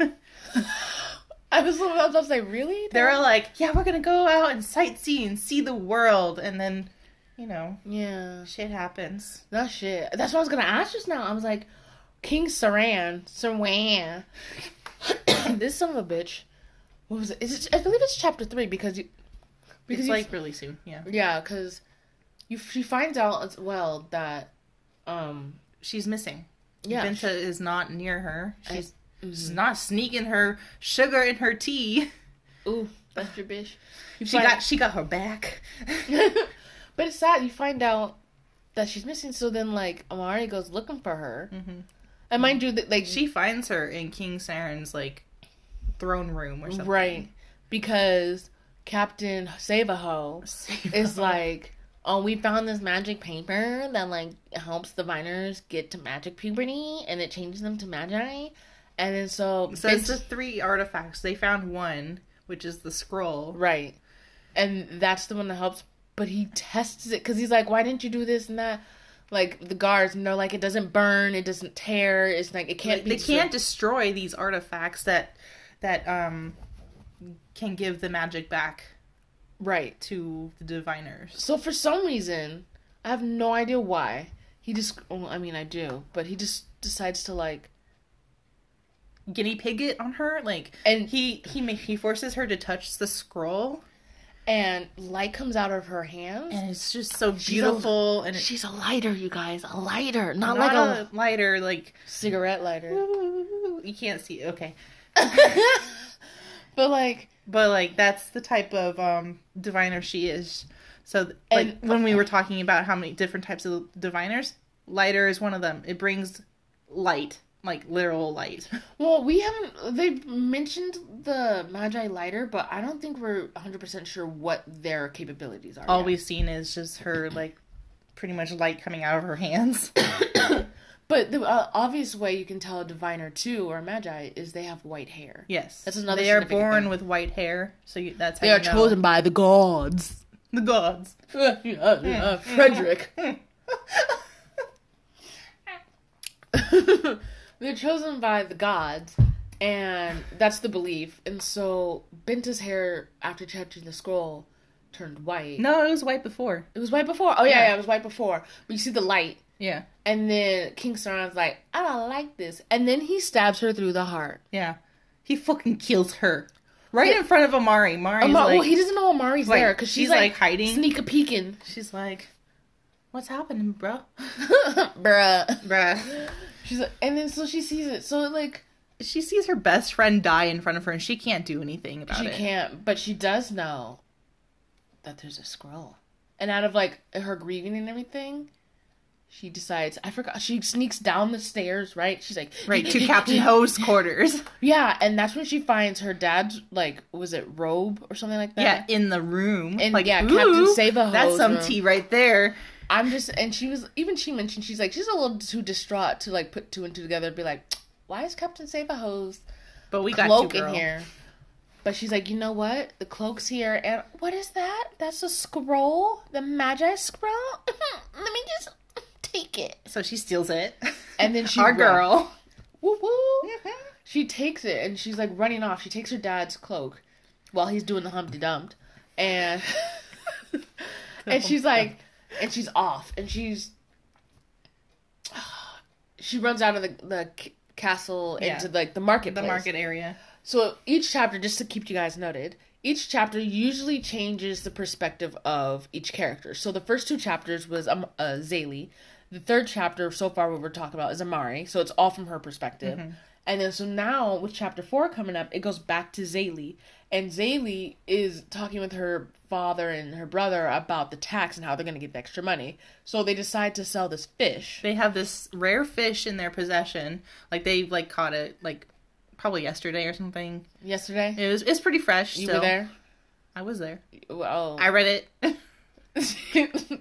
I was, I was like, really?
they were like, "Yeah, we're gonna go out and sightsee and see the world," and then, you know,
yeah,
shit happens.
that shit. That's what I was gonna ask just now. I was like, King Saran, Saran. this son of a bitch. What was it? Is it? I believe it's chapter three because you. Because
It's
you,
like really soon, yeah.
yeah, because you she finds out as well that um
She's missing.
yeah
Binta is not near her.
I-
She's, she's not sneaking her sugar in her tea.
ooh that's your bitch. You
She got she got her back.
but it's sad you find out that she's missing. So then like Amari goes looking for her,
Mhm.
And mind you, that like
She finds her in King Saran's like throne room or something.
right because Captain Savaho is like, oh, we found this magic paper that like helps diviners get to magic puberty, and it changes them to magi. And then so,
So it's
Bent-
the three artifacts. They found one, which is the scroll.
right, and that's the one that helps. But he tests it because he's like, why didn't you do this and that? Like the guards, and they're like, it doesn't burn, it doesn't tear, it's like it can't
Like,
be.
they can't destroy these artifacts that that um can give the magic back
right.
to the diviners.
So for some reason, I have no idea why. He just well, I mean I do, but he just decides to like
Guinea pig it on her, like
and
he he he forces her to touch the scroll,
and light comes out of her hands.
and it's just so
She's a-
beautiful. and it's
She's a lighter, you guys, a lighter, not,
not
like
a,
a,
lighter, like
cigarette lighter.
you can't see. Okay,
but like
but like that's the type of um diviner she is. So like
And-
when we were talking about how many different types of diviners, lighter is one of them. It brings light, like literal light.
well, we haven't they mentioned the Magi lighter, but I don't think we're 100% sure what their capabilities are.
All
yet.
we've seen is just her like pretty much light coming out of her hands.
But the uh, obvious way you can tell a diviner too or a Magi is they have white hair.
Yes,
That's another
They are born
thing.
with white hair, so you, that's how
They
you
are
know.
chosen by the gods.
The gods.
uh, Frederick. They're chosen by the gods, and that's the belief. And so Binta's hair, after touching the scroll, turned white.
No, it was white before.
It was white before. Oh yeah,
Yeah.
yeah, it was white before. But you see the light,
Yeah,
and then King Saran's like, "I don't like this," and then he stabs her through the heart.
yeah. He fucking kills her right in front of Amari. Mari's
Amar-
like,
well, he doesn't know Amari's
like,
there because she's,
she's,
like,
like, hiding.
sneak a peeking,
she's like, "What's happening, bro?"
bruh.
Bruh.
She's like, and then so she sees it. So like
She sees her best friend die in front of her, and she can't do anything about
she
it.
She can't, but she does know that there's a scroll. And out of like her grieving and everything, she decides. I forgot. She sneaks down the stairs. Right? She's like
Right to Captain Ho's quarters.
Yeah, and that's when she finds her dad's like was it robe or something like that.
Yeah, in the room.
And,
like,
yeah, Captain Save-A-Ho's
That's some
room.
tea right there.
I'm just and she was even she mentioned she's like she's a little too distraught to like put two and two together and be like, why is Captain Save a Hose
But we got
cloak
you,
in
girl.
here? But she's like, you know what? The cloak's here, and what is that? That's a scroll, the Magi scroll. Let me just take it.
So she steals it.
And then she
Our
run-
girl.
Woo woo. Mm-hmm. She takes it and she's like running off. She takes her dad's cloak while he's doing the Humpty Dumped, and and she's like, and she's off, and she's she runs out of the the castle
Yeah.
into like the market.
the market area.
So each chapter, just to keep you guys noted, each chapter usually changes the perspective of each character. So the first two chapters was um, uh, Zélie. The third chapter, so far, what we're talking about is Amari. So it's all from her perspective. And then so now with chapter four coming up, it goes back to Zélie, and Zélie is talking with her father and her brother about the tax and how they're going to get the extra money. So they decide to sell this fish.
They have this rare fish in their possession. Like they like caught it like probably yesterday or something.
Yesterday,
It was it's pretty fresh.
you
still.
were there.
I was there.
Well,
I read it.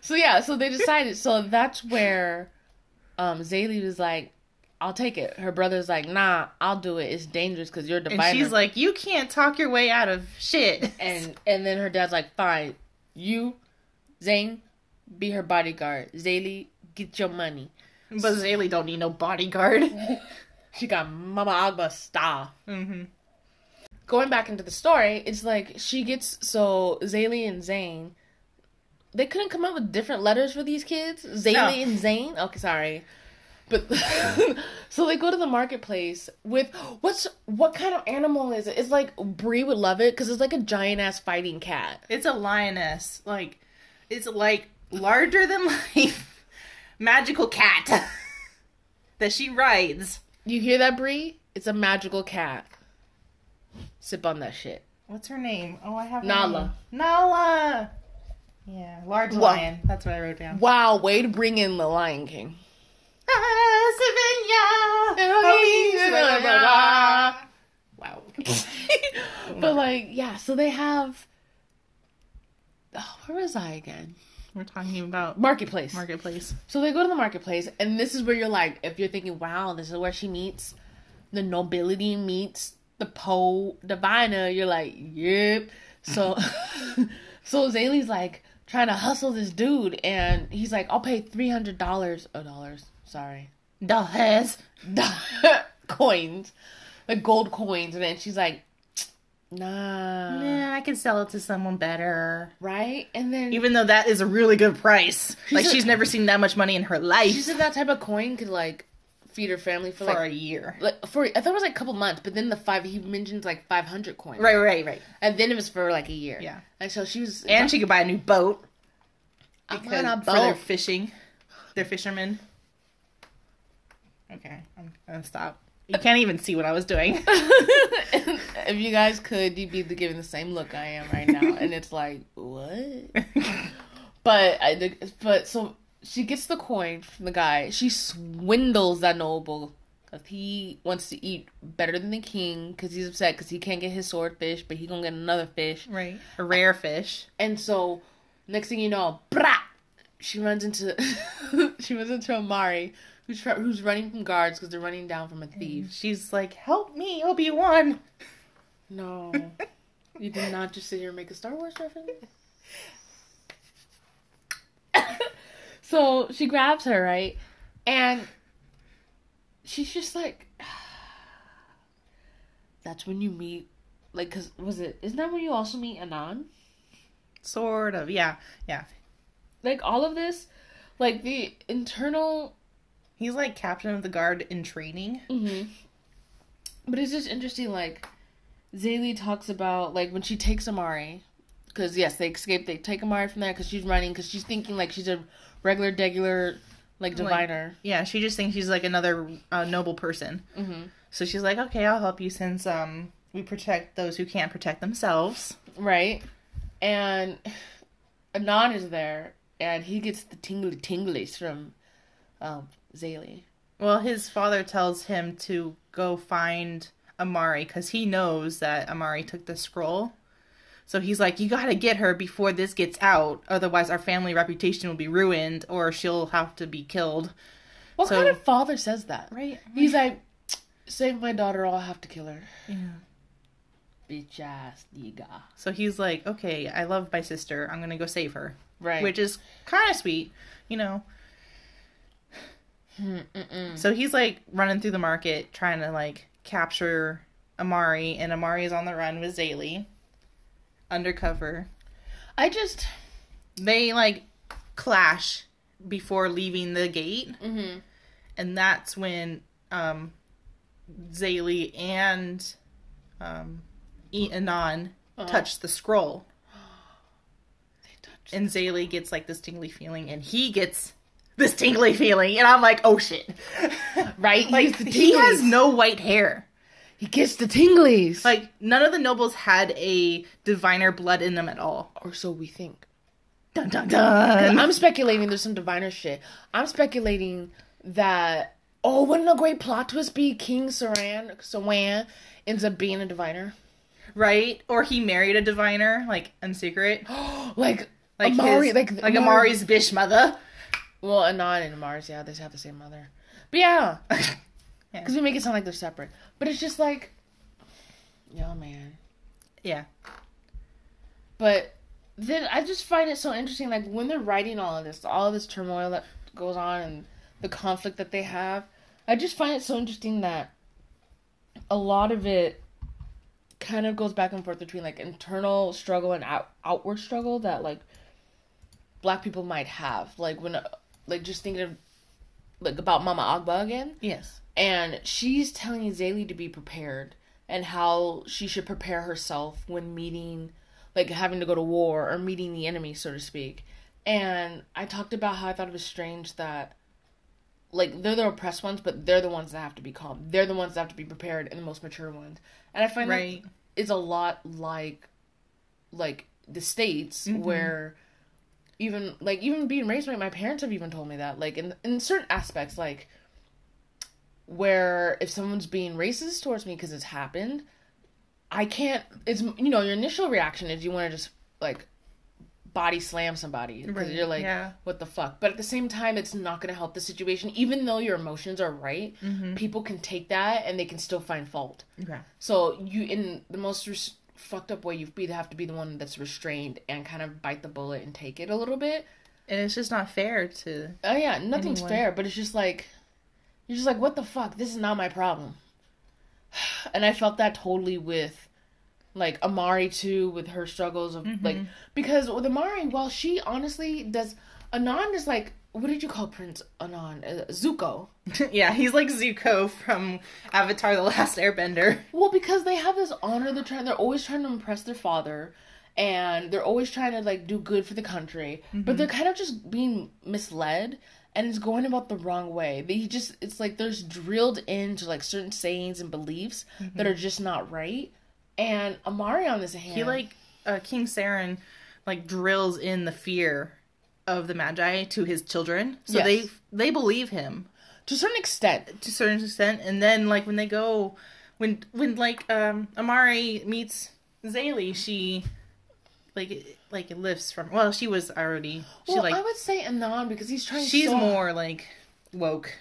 so yeah, so they decided. So that's where um Zélie was like, "I'll take it." Her brother's like, "Nah, I'll do it. It's dangerous because you're diviner."
and she's like, "You can't talk your way out of shit."
and and then her dad's like, "Fine, you, Tzain, be her bodyguard. Zélie, get your money."
but Zélie don't need no bodyguard.
She got Mama Agba star.
hmm
Going back into the story, it's like she gets so Zélie and Tzain. They couldn't come up with different letters for these kids. Zélie
No.
and Tzain. Okay, sorry, but so they go to the marketplace with what's what kind of animal is it? It's like Brie would love it because it's like a giant ass fighting cat.
It's a lioness. Like it's like larger than life magical cat that she rides.
You hear that, Brie? It's a magical cat. Sip on that shit.
What's her name? Oh, I have
Nala.
Nala. Yeah, large
Well-
lion. That's what I wrote down.
Wow, way to bring in the Lion King. Wow. but like, yeah, so they have. Oh, where was I again?
We're talking about
Marketplace.
marketplace.
So they go to the marketplace, and this is where you're like, if you're thinking, wow, this is where she meets the nobility meets the po diviner, you're like, yep. So, so Zélie's like trying to hustle this dude, and he's like, I'll pay three hundred dollars. Oh, dollars. Sorry,
Dollars.
coins, like gold coins, and then she's like, nah,
Yeah, I can sell it to someone better.
right? And then
Even though that is a really good price. Like she's never seen that much money in her life
she said that type of coin could like feed her family for
for
like
a year.
like for I thought it was like a couple months, but then the five he mentions like five hundred coins,
Right, right, right.
And then it was for like a year.
Yeah.
And so she was
And she could buy a new boat.
I
because-
want a
For their fishing. They're fishermen. Okay, I'm gonna stop. You can't even see what I was doing.
if you guys could, you'd be giving the same look I am right now, and it's like what? But I but so she gets the coin from the guy. She swindles that noble because he wants to eat better than the king because he's upset because he can't get his swordfish, but he gonna get another fish.
right. A rare fish.
And so, next thing you know, brah, she runs into she runs into Amari, who's try- who's running from guards because they're running down from a thief.
She's like, "Help me, Obi Wan."
No, you did not just sit here and make a Star Wars reference. so she grabs her right, and she's just like, "That's when you meet." Like, cause was it? Isn't that when you also meet Anon?
Sort of. Yeah, yeah.
like all of this like the internal
He's like captain of the guard in training.
mm-hmm. but it's just interesting like Zélie talks about like when she takes Amari because yes they escape they take Amari from there because she's running because she's thinking like she's a regular degular like diviner
Yeah, she just thinks she's like another uh, noble person.
mm-hmm.
So she's like, "Okay, I'll help you since um we protect those who can't protect themselves."
right and Anon is there and he gets the tingly tinglies from um Zélie
Well, his father tells him to go find Amari because he knows that Amari took the scroll. So he's like, You gotta get her before this gets out, otherwise, our family reputation will be ruined or she'll have to be killed.
what
So-
kind of father says that
Right?
he's like save my daughter or I'll have to kill her
Yeah.
bitch ass nigga
So he's like, Okay, I love my sister. I'm gonna go save her.
right
Which is kind of sweet, you know.
Mm-mm.
So he's like running through the market trying to like capture Amari, and Amari is on the run with Zélie undercover.
I just
they like clash before leaving the gate
mm-hmm.
and that's when um Zélie and um E- Anon
Uh-huh.
touch the scroll and Zélie gets like this tingly feeling and he gets this tingly feeling and I'm like oh shit
right,
like
he,
has no white hair
he gets the tinglies.
like none of the nobles had a diviner blood in them at all
or so we think.
dun dun dun
I'm speculating there's some diviner shit. I'm speculating that oh, wouldn't a great plot twist be King Saran Sawan ends up being a diviner?
right or he married a diviner like in secret
like
like
Amari,
his,
like
like Amari's bish mother.
Well, Anon and Mars, yeah, they have the same mother. But yeah,
Yeah.
because we make it sound like they're separate. But it's just like, yo, man.
yeah,
But then I just find it so interesting, like when they're writing all of this, all of this turmoil that goes on and the conflict that they have. I just find it so interesting that a lot of it kind of goes back and forth between like internal struggle and out- outward struggle that like black people might have. Like when, like just thinking of like about Mama Agba again.
Yes,
and she's telling Zélie to be prepared and how she should prepare herself when meeting like having to go to war or meeting the enemy so to speak. And i talked about how i thought it was strange that like they're the oppressed ones but they're the ones that have to be calm. They're the ones that have to be prepared and the most mature ones. And i find
right,
that is a lot like like the states
Mhm.
where even like even being raised by my parents have even told me that like in in certain aspects like where if someone's being racist towards me because it's happened, I can't. It's you know your initial reaction is you want to just like body slam somebody because
Right,
you're like,
yeah.
what the fuck? But at the same time, it's not going to help the situation. Even though your emotions are right,
Mm-hmm.
people can take that and they can still find fault.
Yeah.
So you, in the most res- fucked up way, you either have to be the one that's restrained and kind of bite the bullet and take it a little bit.
And it's just not fair to.
Oh yeah, nothing's
Anyone.
fair, but it's just like you're just like, what the fuck? This is not my problem. And I felt that totally with like Amari too, with her struggles of like mm-hmm. because with Amari, while she honestly does, Anon is like, what did you call Prince Anon? Uh, Zuko.
yeah, he's like Zuko from Avatar: The Last Airbender.
Well, because they have this honor, they're trying, they're always trying to impress their father, and they're always trying to like do good for the country, but they're kind of just being misled, and it's going about the wrong way. They just, it's like there's drilled into like certain sayings and beliefs that are just not right. And Amari on this hand,
He like uh, King Saran, like drills in the fear of the Magi to his children, so
Yes.
they they believe him
to a certain extent,
to a certain extent. And then like when they go, when when like um Amari meets Zélie, she like like lifts from. Well, she was already she
well,
like
I would say Anon because he's trying.
she's
so
more like woke.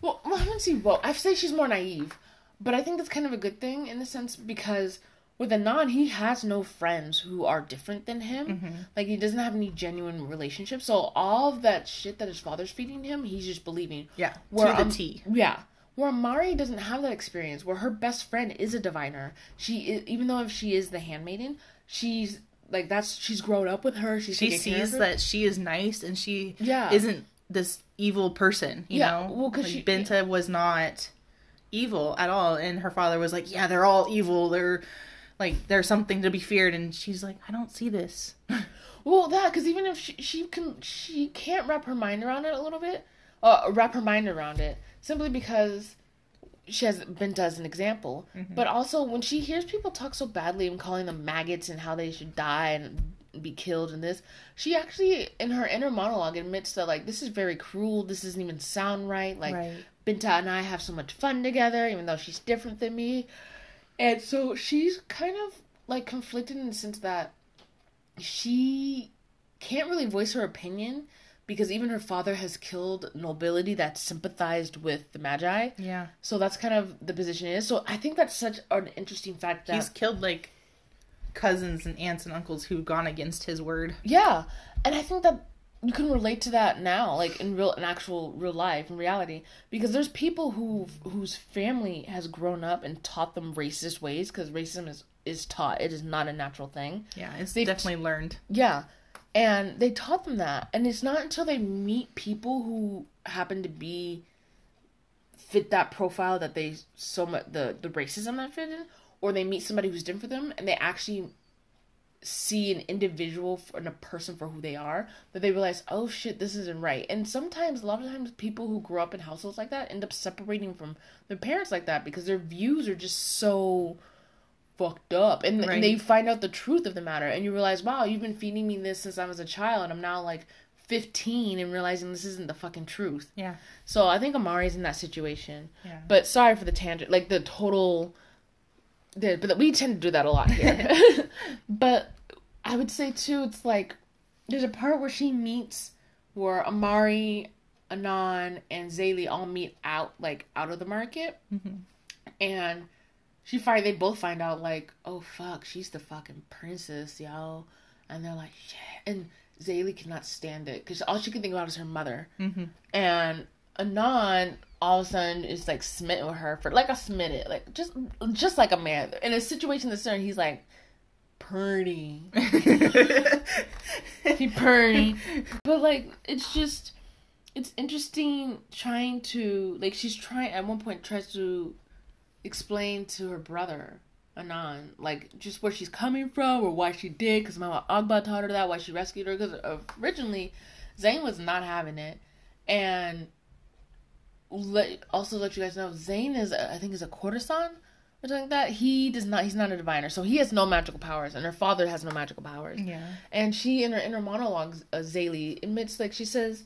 Well, well, I wouldn't say well. I would say she's more naive, but I think that's kind of a good thing in a sense because with Anon, he has no friends who are different than him.
Mm-hmm.
Like he doesn't have any genuine relationships. So all of that shit that his father's feeding him, he's just believing.
Yeah,
Where,
to the T.
Yeah. Where Mari doesn't have that experience, where her best friend is a diviner. She, is, even though if she is the handmaiden, she's like that's she's grown up with her. She's
She
taking care of
sees that she is nice and she
Yeah.
isn't this evil person. You
Yeah,
know,
well, 'cause
like,
she-
Binta was not evil at all, and her father was like, "Yeah, they're all evil. They're like they're something to be feared." And she's like, "I don't see this."
Well, that because even if she she can she can't wrap her mind around it a little bit, uh, wrap her mind around it simply because she has Binta as an example. But also when she hears people talk so badly and calling them maggots and how they should die and be killed and this, she actually in her inner monologue admits that like this is very cruel. This doesn't even sound right. Like
Right.
Binta and I have so much fun together, even though she's different than me. And so she's kind of like conflicted in the sense that she can't really voice her opinion because even her father has killed nobility that sympathized with the Magi.
Yeah,
So that's kind of the position it is. So I think that's such an interesting fact that
he's killed like cousins and aunts and uncles who've gone against his word.
Yeah, and I think that you can relate to that now, like in real, in actual real life, in reality, because there's people who whose family has grown up and taught them racist ways, because racism is is taught. It is not a natural thing.
Yeah, it's
They've-
definitely learned.
Yeah, and they taught them that, and it's not until they meet people who happen to be fit that profile that they so much the the racism that fit in, or they meet somebody who's different for them, and they actually see an individual and a person for who they are that they realize oh shit this isn't right and sometimes a lot of times people who grow up in households like that end up separating from their parents like that because their views are just so fucked up and,
Right.
and they find out the truth of the matter and you realize wow you've been feeding me this since i was a child and i'm now like 15 and realizing this isn't the fucking truth
Yeah,
so i think amari's in that situation
yeah.
but sorry for the tangent, like the total. The, but we tend to do that a lot here. but I would say too, it's like there's a part where she meets where Amari, Anon, and Zélie all meet out like out of the market, and she find they both find out like, oh fuck, she's the fucking princess, yo, and they're like, shit, and Zélie cannot stand it because all she can think about is her mother,
Mm-hmm.
and Anon all of a sudden is like smitten with her for like a smitten, like just just like a man. In a situation that's certain he's like pretty, he pretty, but like it's just it's interesting trying to like she's trying at one point tries to explain to her brother Anon like just where she's coming from or why she did because Mama Agba taught her that why she rescued her because originally Tzain was not having it. And let also let you guys know Tzain is a, I think is a kosidán or something like that he does not he's not a diviner so he has no magical powers and her father has no magical powers
yeah.
and she, in her inner monologue, uh, Zélie admits, like, she says,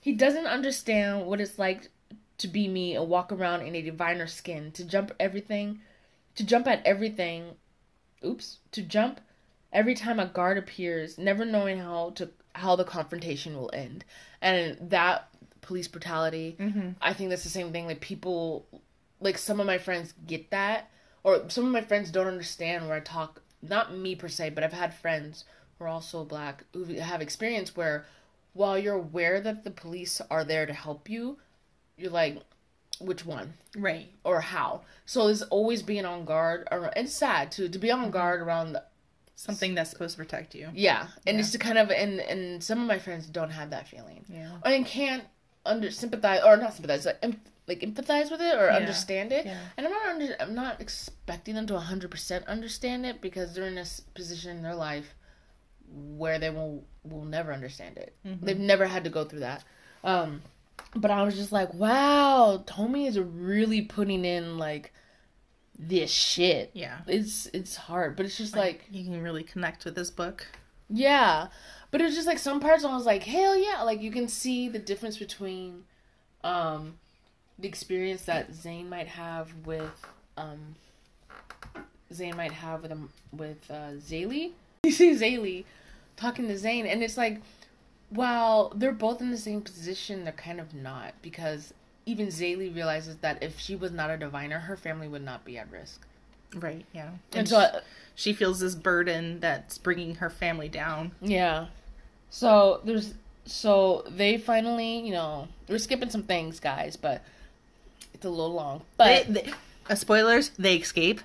he doesn't understand what it's like to be me and walk around in a diviner skin, to jump everything, to jump at everything. Oops, to jump every time a guard appears, never knowing how to how the confrontation will end. And that police brutality, mm-hmm. I think that's the same thing. Like people, like some of my friends get that, or some of my friends don't understand where I talk. Not me per se, but I've had friends who are also black who have experience where, while you're aware that the police are there to help you, you're like, which one?
Right.
or how. So it's always being on guard. Or it's sad to to be on mm-hmm. guard around. The,
Something that's supposed to protect you.
yeah, and it's to kind of and and some of my friends don't have that feeling,
Yeah.
and can't under sympathize or not sympathize like em, like empathize with it or
Yeah.
understand it.
Yeah.
And I'm not under, I'm not expecting them to 100 percent understand it because they're in a position in their life where they will will never understand it. They've never had to go through that. Um, but I was just like, wow, Tomi is really putting in like this shit.
Yeah.
It's it's hard, but it's just like
You can really connect with this book.
Yeah. But it was just like some parts I was like, hell yeah, like you can see the difference between um the experience that Tzain might have with um Tzain might have with um, with uh Zélie. You see Zélie talking to Tzain and it's like while they're both in the same position, they're kind of not because even Zélie realizes that if she was not a diviner, her family would not be at risk.
Right. Yeah.
And so I,
she feels this burden that's bringing her family down.
Yeah. So there's so they finally, you know, we're skipping some things, guys, but it's a little long. But
They, they, uh, spoilers, they escape.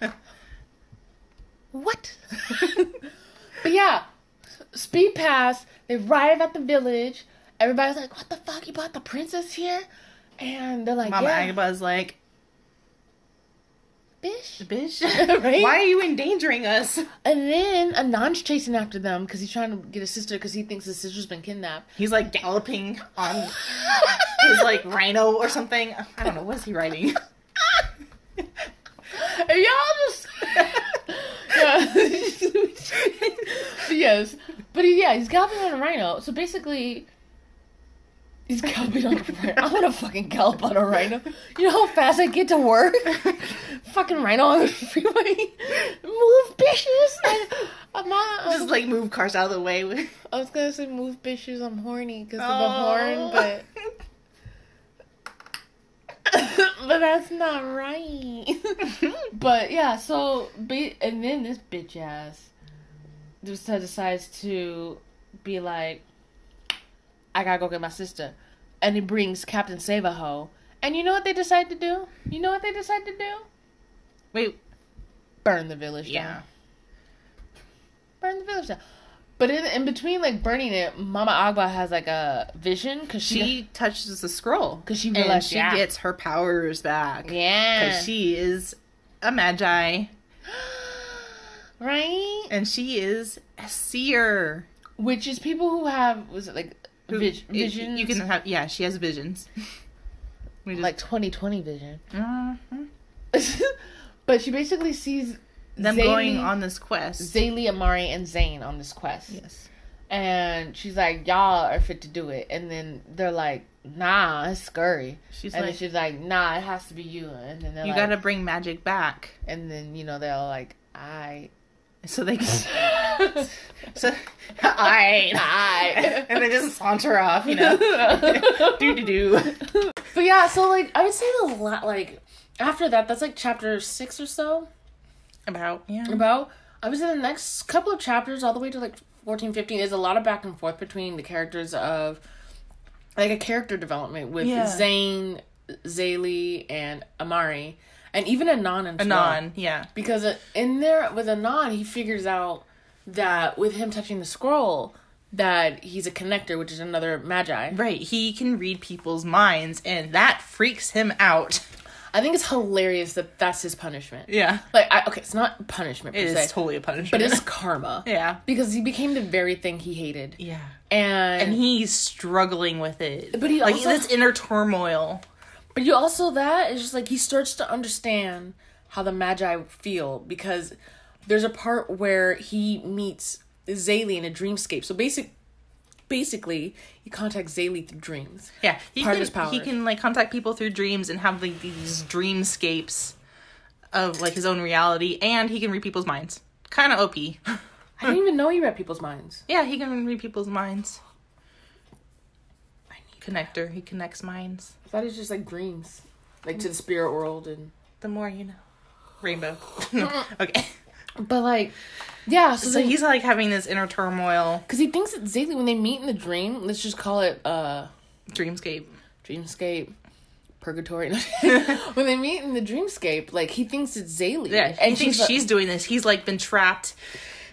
what? but yeah, speed pass. They arrive at the village. Everybody's like, "What the fuck? You brought the princess here?" And they're like,
Mama
"Yeah,
Agba's like,
bitch."
bitch,
Right?
why are you endangering us?
And then Anand's chasing after them because he's trying to get his sister because he thinks his sister's been kidnapped.
He's like galloping on his like rhino or something. I don't know. What is he riding?
Y'all just yes, but he, yeah, he's galloping on a rhino. So basically, he's galloping on a rhino. I want to fucking gallop on a rhino. You know how fast I get to work? fucking rhino on the freeway. Move, bitches! I, I'm not.
Just like move cars out of the way.
I was gonna say move, bitches. I'm horny because of the
Oh.
horn, but. but that's not right. but yeah, so and then this bitch ass just decides to be like, I gotta go get my sister, and he brings Captain Savaho. And you know what they decide to do? You know what they decide to do?
Wait,
Burn the village
yeah.
down. Burn the village down. But in, in between, like burning it, Mama Agba has like a vision because she,
She touches the scroll
'Cause she
and she
yeah.
gets her powers back.
yeah,
Because she is a magi
right.
and she is a seer.
Which is people who have was it like
Who-
vis-
you-
visions?
You can have, yeah, she has visions. We just,
like twenty twenty vision.
Mhm.
but she basically sees
them
Zélie-
going on this quest.
Zélie, Amari, and Tzain on this quest.
yes.
And she's like, Y'all are fit to do it. And then they're like, Nah, it's scurry.
She's
and
like,
then she's like, Nah, it has to be you. And then
you
like,
gotta bring magic back.
And then, you know, they're like, I.
So they can. so, I.
I.
and they just saunter off, you know. do do do.
But yeah, so like, I would say the lot like, after that, that's like chapter six or so.
About, yeah.
about i was in the next couple of chapters all the way to like 14 15 there's a lot of back and forth between the characters of like a character development with
Yeah.
tzain zélie and amari and even anon and
Anon, yeah.
because in there with anon he figures out that with him touching the scroll that he's a connector which is another magi
Right, he can read people's minds, and that freaks him out.
i think it's hilarious that that's his punishment
Yeah.
like I, okay it's not punishment per
It
se
is totally a punishment.
but it's karma
yeah.
because he became the very thing he hated
Yeah.
and
And he's struggling with it.
But he
like
also-
this inner turmoil.
But you also that is just like he starts to understand how the Magi feel because there's a part where he meets Zélie in a dreamscape. So basic basically he contacts Zélie through dreams.
Yeah, he
Part
can,
of his power.
He can like contact people through dreams and have like these dreamscapes of like his own reality, and he can read people's minds. Kind of OP.
I didn't even know he read people's minds.
yeah, he can read people's minds. Connector. He connects minds.
I thought it was just like dreams, like to the spirit world and.
The more you know. Rainbow. Okay.
But like, yeah. So,
So he's like having this inner turmoil
because he thinks that Zélie when they meet in the dream, let's just call it uh
dreamscape.
dreamscape, purgatory. when they meet in the dreamscape, like he thinks it's Zélie.
Yeah, he
and
thinks
she's,
she's doing this. He's like been trapped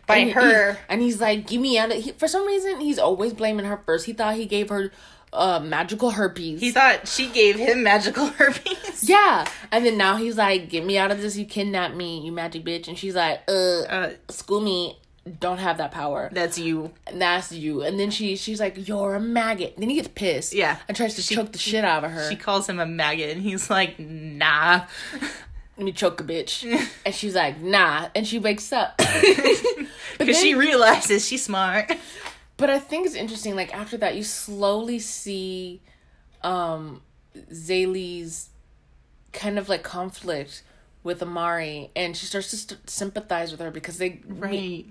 by
and he-
her.
and he's like, "Give me out of." He, for some reason, he's always blaming her first. He thought he gave her uh magical herpes.
He thought she gave him magical herpes.
yeah, and then now he's like, "Get me out of this! You kidnapped me, you magic bitch!" And she's like, "Uh,
Uh,
school me." Don't have that power.
that's you.
And that's you. And then she she's like, You're a maggot. Then he gets pissed.
Yeah.
And tries to choke the shit out of her.
She calls him a maggot, and he's like, nah.
Let me choke a bitch. and she's like, nah. And she wakes up.
Because she realizes she's smart.
But I think it's interesting, like after that you slowly see um Zélie's kind of like conflict with Amari and she starts to st- sympathize with her because they
Right.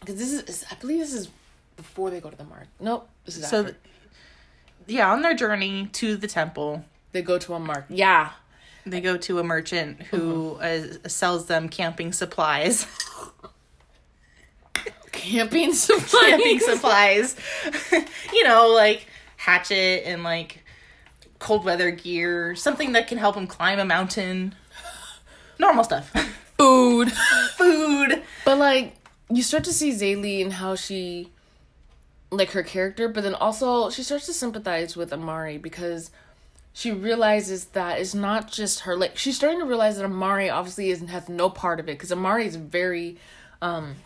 because this is- I believe this is before they go to the mark. Nope, this is
So,
after.
yeah, on their journey to the temple,
they go to a mark. Yeah.
they go to a merchant who uh, sells them camping supplies.
Camping supplies.
camping supplies. you know, like hatchet and like cold weather gear, something that can help him climb a mountain. Normal stuff.
Food.
Food.
But like you start to see Zélie and how she like her character, but then also she starts to sympathize with Amari because she realizes that it's not just her like she's starting to realize that Amari obviously isn't has no part of it because Amari is very um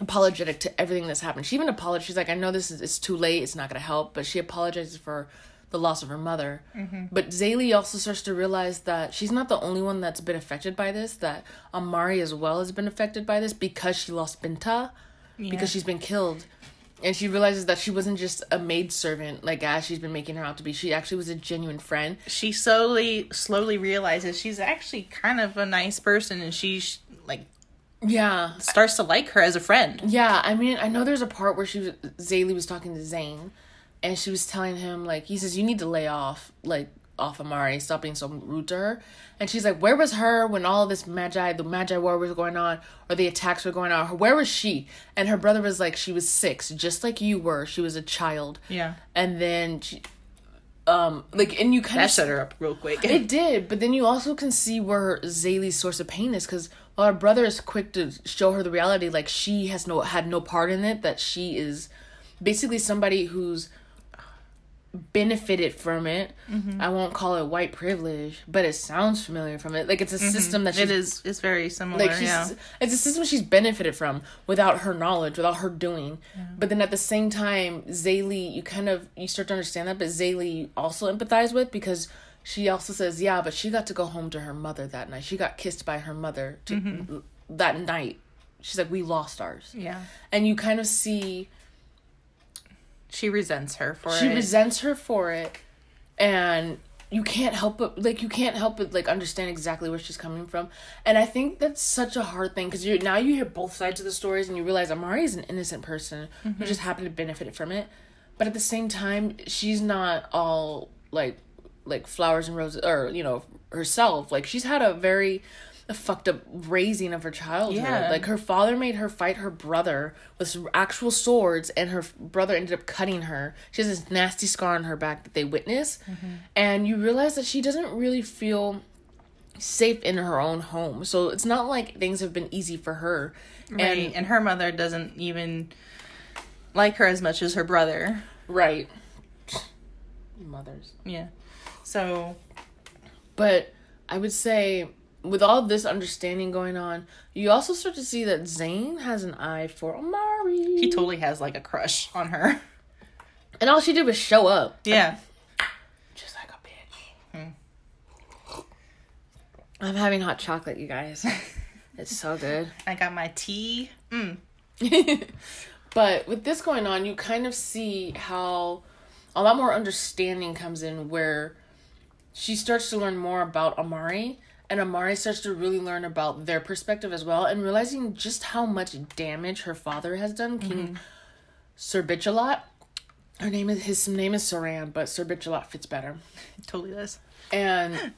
apologetic to everything that's happened. She even apologized. She's like, I know this is it's too late. It's not gonna help, but she apologizes for the loss of her mother. Mm-hmm. But Zélie also starts to realize that she's not the only one that's been affected by this. That Amari as well has been affected by this because she lost Binta, because she's been killed. And she realizes that she wasn't just a maid servant like as she's been making her out to be. She actually was a genuine friend.
She slowly, slowly realizes she's actually kind of a nice person, and she's like
Yeah,
starts to like her as a friend.
Yeah, I mean, I know there's a part where she was Zélie was talking to Tzain, and she was telling him like he says you need to lay off like off Amari, stop being so rude to her. And she's like, where was her when all this magi, the magi war was going on, or the attacks were going on? Where was she? And her brother was like, she was six, just like you were. She was a child.
Yeah,
And then she, um, like, and you kind
that
of
shut her up real quick.
it did, but then you also can see where Zélie's source of pain is because her brother is quick to show her the reality, like she has no had no part in it, that she is basically somebody who's benefited from it. Mm-hmm. I won't call it white privilege, but it sounds familiar from it. Like it's a mm-hmm. system that she's
it is. It's very similar.
like she's
yeah.
it's a system she's benefited from without her knowledge, without her doing. But then at the same time, Zélie, you kind of you start to understand that, but Zélie also empathize with because she also says, yeah, but she got to go home to her mother that night. She got kissed by her mother to, mm-hmm. that night. She's like, we lost ours,
Yeah.
and you kind of see
She resents her for
she
it.
She resents her for it and you can't help but like you can't help but like understand exactly where she's coming from and i think that's such a hard thing because you now you hear both sides of the stories and you realize amari is an innocent person who mm-hmm. just happened to benefit from it but at the same time she's not all like like flowers and roses or you know herself. Like she's had a very fucked up raising of her childhood.
Yeah.
like her father made her fight her brother with actual swords and her brother ended up cutting her. She has this nasty scar on her back that they witness. Mm-hmm. And you realize that she doesn't really feel safe in her own home. So it's not like things have been easy for her.
Right.
and
And, her mother doesn't even like her as much as her brother.
right. Mothers.
Yeah. So
But I would say, with all this understanding going on, you also start to see that Tzain has an eye for Amari.
he totally has like a crush on her.
and all she did was show up.
Yeah.
Just like a bitch. I'm having hot chocolate, you guys. it's so good.
I got my tea. Mm.
But with this going on, you kind of see how a lot more understanding comes in where she starts to learn more about Amari and Amari starts to really learn about their perspective as well and realizing just how much damage her father has done. King Sir Bitchalot. Her name is his name is Saran, but Sir Bitchalot fits better.
totally does.
And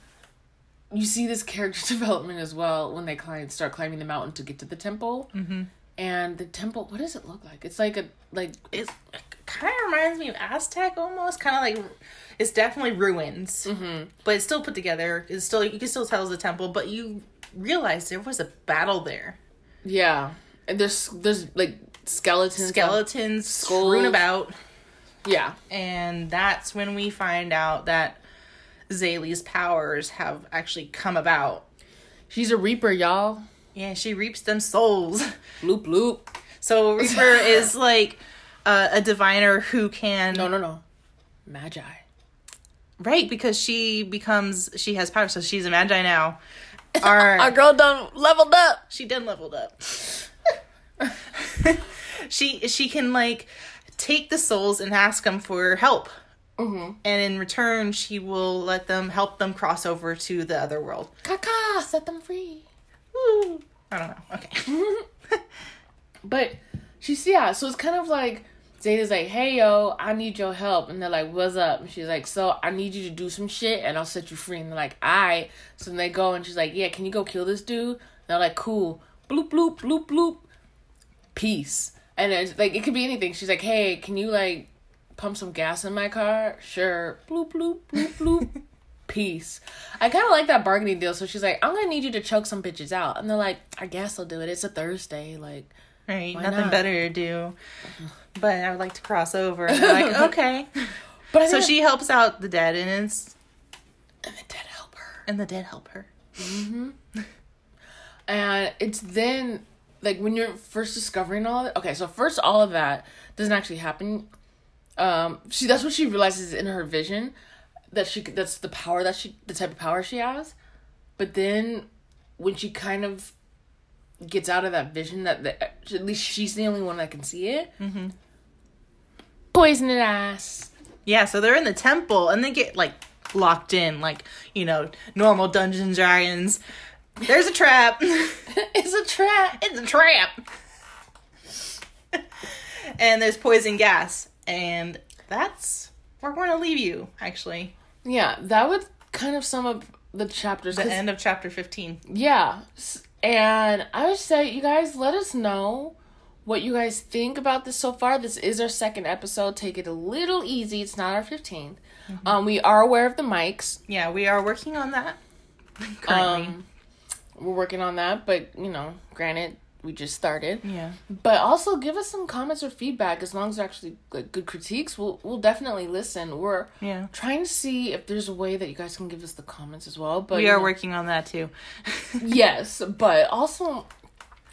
you see this character development as well when they climb start climbing the mountain to get to the temple. Mm-hmm. And the temple, what does it look like? It's like a like
It's, it kind of reminds me of Aztec almost. Kind of like it's definitely ruins, mm-hmm. but it's still put together. It's still you can still tell it's a temple, but you realize there was a battle there.
yeah. And there's there's like skeletons.
Skeletons strewn about,
Yeah.
and that's when we find out that Zélie's powers have actually come about.
She's a reaper, y'all.
Yeah, she reaps them souls.
Loop loop.
So Reaper is like uh, a diviner who can
No, no, no. Maji.
right because she becomes she has power, so she's a maji now. Our,
Our girl done leveled up.
she done leveled up. she she can like take the souls and ask them for help,
Mm-hmm.
and in return she will let them help them cross over to the other world.
Kaka, set them free.
Woo! I don't know. Okay.
But she's yeah, so it's kind of like Zélie's like, "Hey yo, I need your help," and they're like, "What's up?" And she's like, "So I need you to do some shit, and I'll set you free." And they're like, "Alright." So then they go, and she's like, "Yeah, can you go kill this dude?" And they're like, "Cool." Bloop bloop bloop bloop. Peace. And it's like it could be anything. She's like, "Hey, can you like pump some gas in my car?" Sure. Bloop bloop bloop bloop. Peace. I kind of like that bargaining deal. So she's like, "I'm gonna need you to choke some bitches out," and they're like, "I guess I'll do it. It's a Thursday, like."
Right. Nothing
not?
better to do. But I would like to cross over. And they're like, okay.
But I
So she helps out the dead, and it's
and the dead help her.
and the dead help her. Mm-hmm.
and it's then like when you're first discovering all of it. Okay, so first all of that doesn't actually happen. Um, she that's what she realizes in her vision that she that's the power that she the type of power she has. But then when she kind of gets out of that vision that the, at least she's the only one that can see it. Mm-hmm. Poisoned ass.
Yeah, so they're in the temple and they get like locked in, like, you know, normal Dungeons Dragons. There's a trap.
it's a trap.
it's a trap. and there's poison gas. And that's where we're going to leave you, actually.
Yeah, that would kind of sum up the chapters.
The end of chapter 15.
Yeah. And I would say, you guys, let us know what you guys think about this so far. This is our second episode. Take it a little easy. It's not our 15th. Um, we are aware of the mics.
Yeah, we are working on that currently.
Um, we're working on that, but, you know, granted, we just started.
yeah.
But also give us some comments or feedback as long as they're actually like, good critiques. We'll we'll definitely listen. We're
Yeah.
trying to see if there's a way that you guys can give us the comments as well. But
We
you
are
know-
working on that too.
yes, but also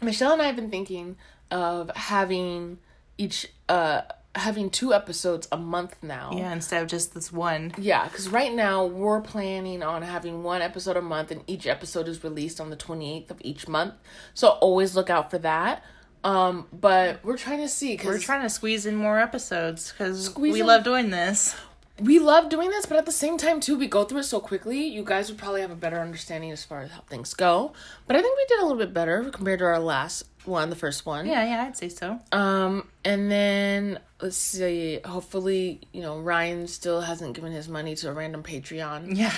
Michelle and I have been thinking of having each uh having two episodes a month now.
yeah, instead of just this one.
Yeah, because right now we're planning on having one episode a month, and each episode is released on the 28th of each month. So always look out for that. Um, but we're trying to see
We're trying to squeeze in more episodes because we
in-
love doing this.
We love doing this, but at the same time too, we go through it so quickly. You guys would probably have a better understanding as far as how things go. But I think we did a little bit better compared to our last one, the first one.
Yeah, yeah, I'd say so.
Um, and then let's see. Hopefully, you know Ryan still hasn't given his money to a random Patreon.
Yeah.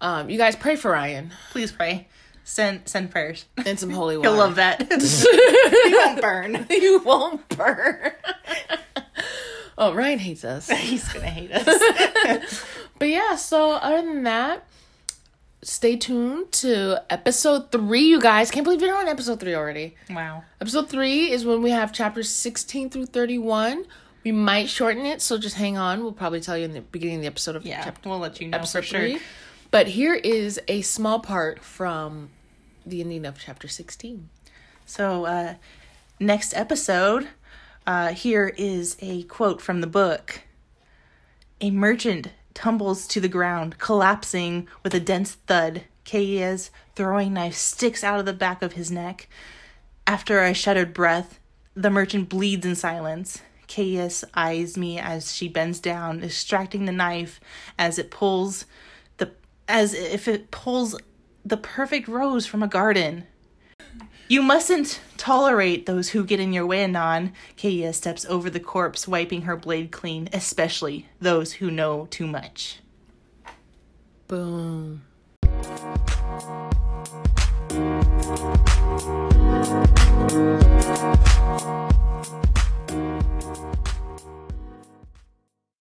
Um, you guys pray for Ryan
Please pray. Send send prayers.
and some holy water.
He'll love that. you won't burn.
you won't burn. Oh, Ryan hates us.
He's gonna hate us.
But yeah, so other than that, stay tuned to episode three, you guys. Can't believe you're on episode three already.
wow.
Episode three is when we have chapters 16 through 31. We might shorten it, so just hang on. We'll probably tell you in the beginning of the episode of
Yeah,
chapter
we'll let you know
episode
for sure.
three. But here is a small part from the ending of chapter 16.
So, uh, next episode, uh, here is a quote from the book. A merchant tumbles to the ground, collapsing with a dense thud. Kaea's throwing knife sticks out of the back of his neck. After a shuddered breath, the merchant bleeds in silence. Kaea eyes me as she bends down, extracting the knife as it pulls the as if it pulls the perfect rose from a garden. You mustn't tolerate those who get in your way Inan. Kaea steps over the corpse, wiping her blade clean, especially those who know too much.
Boom.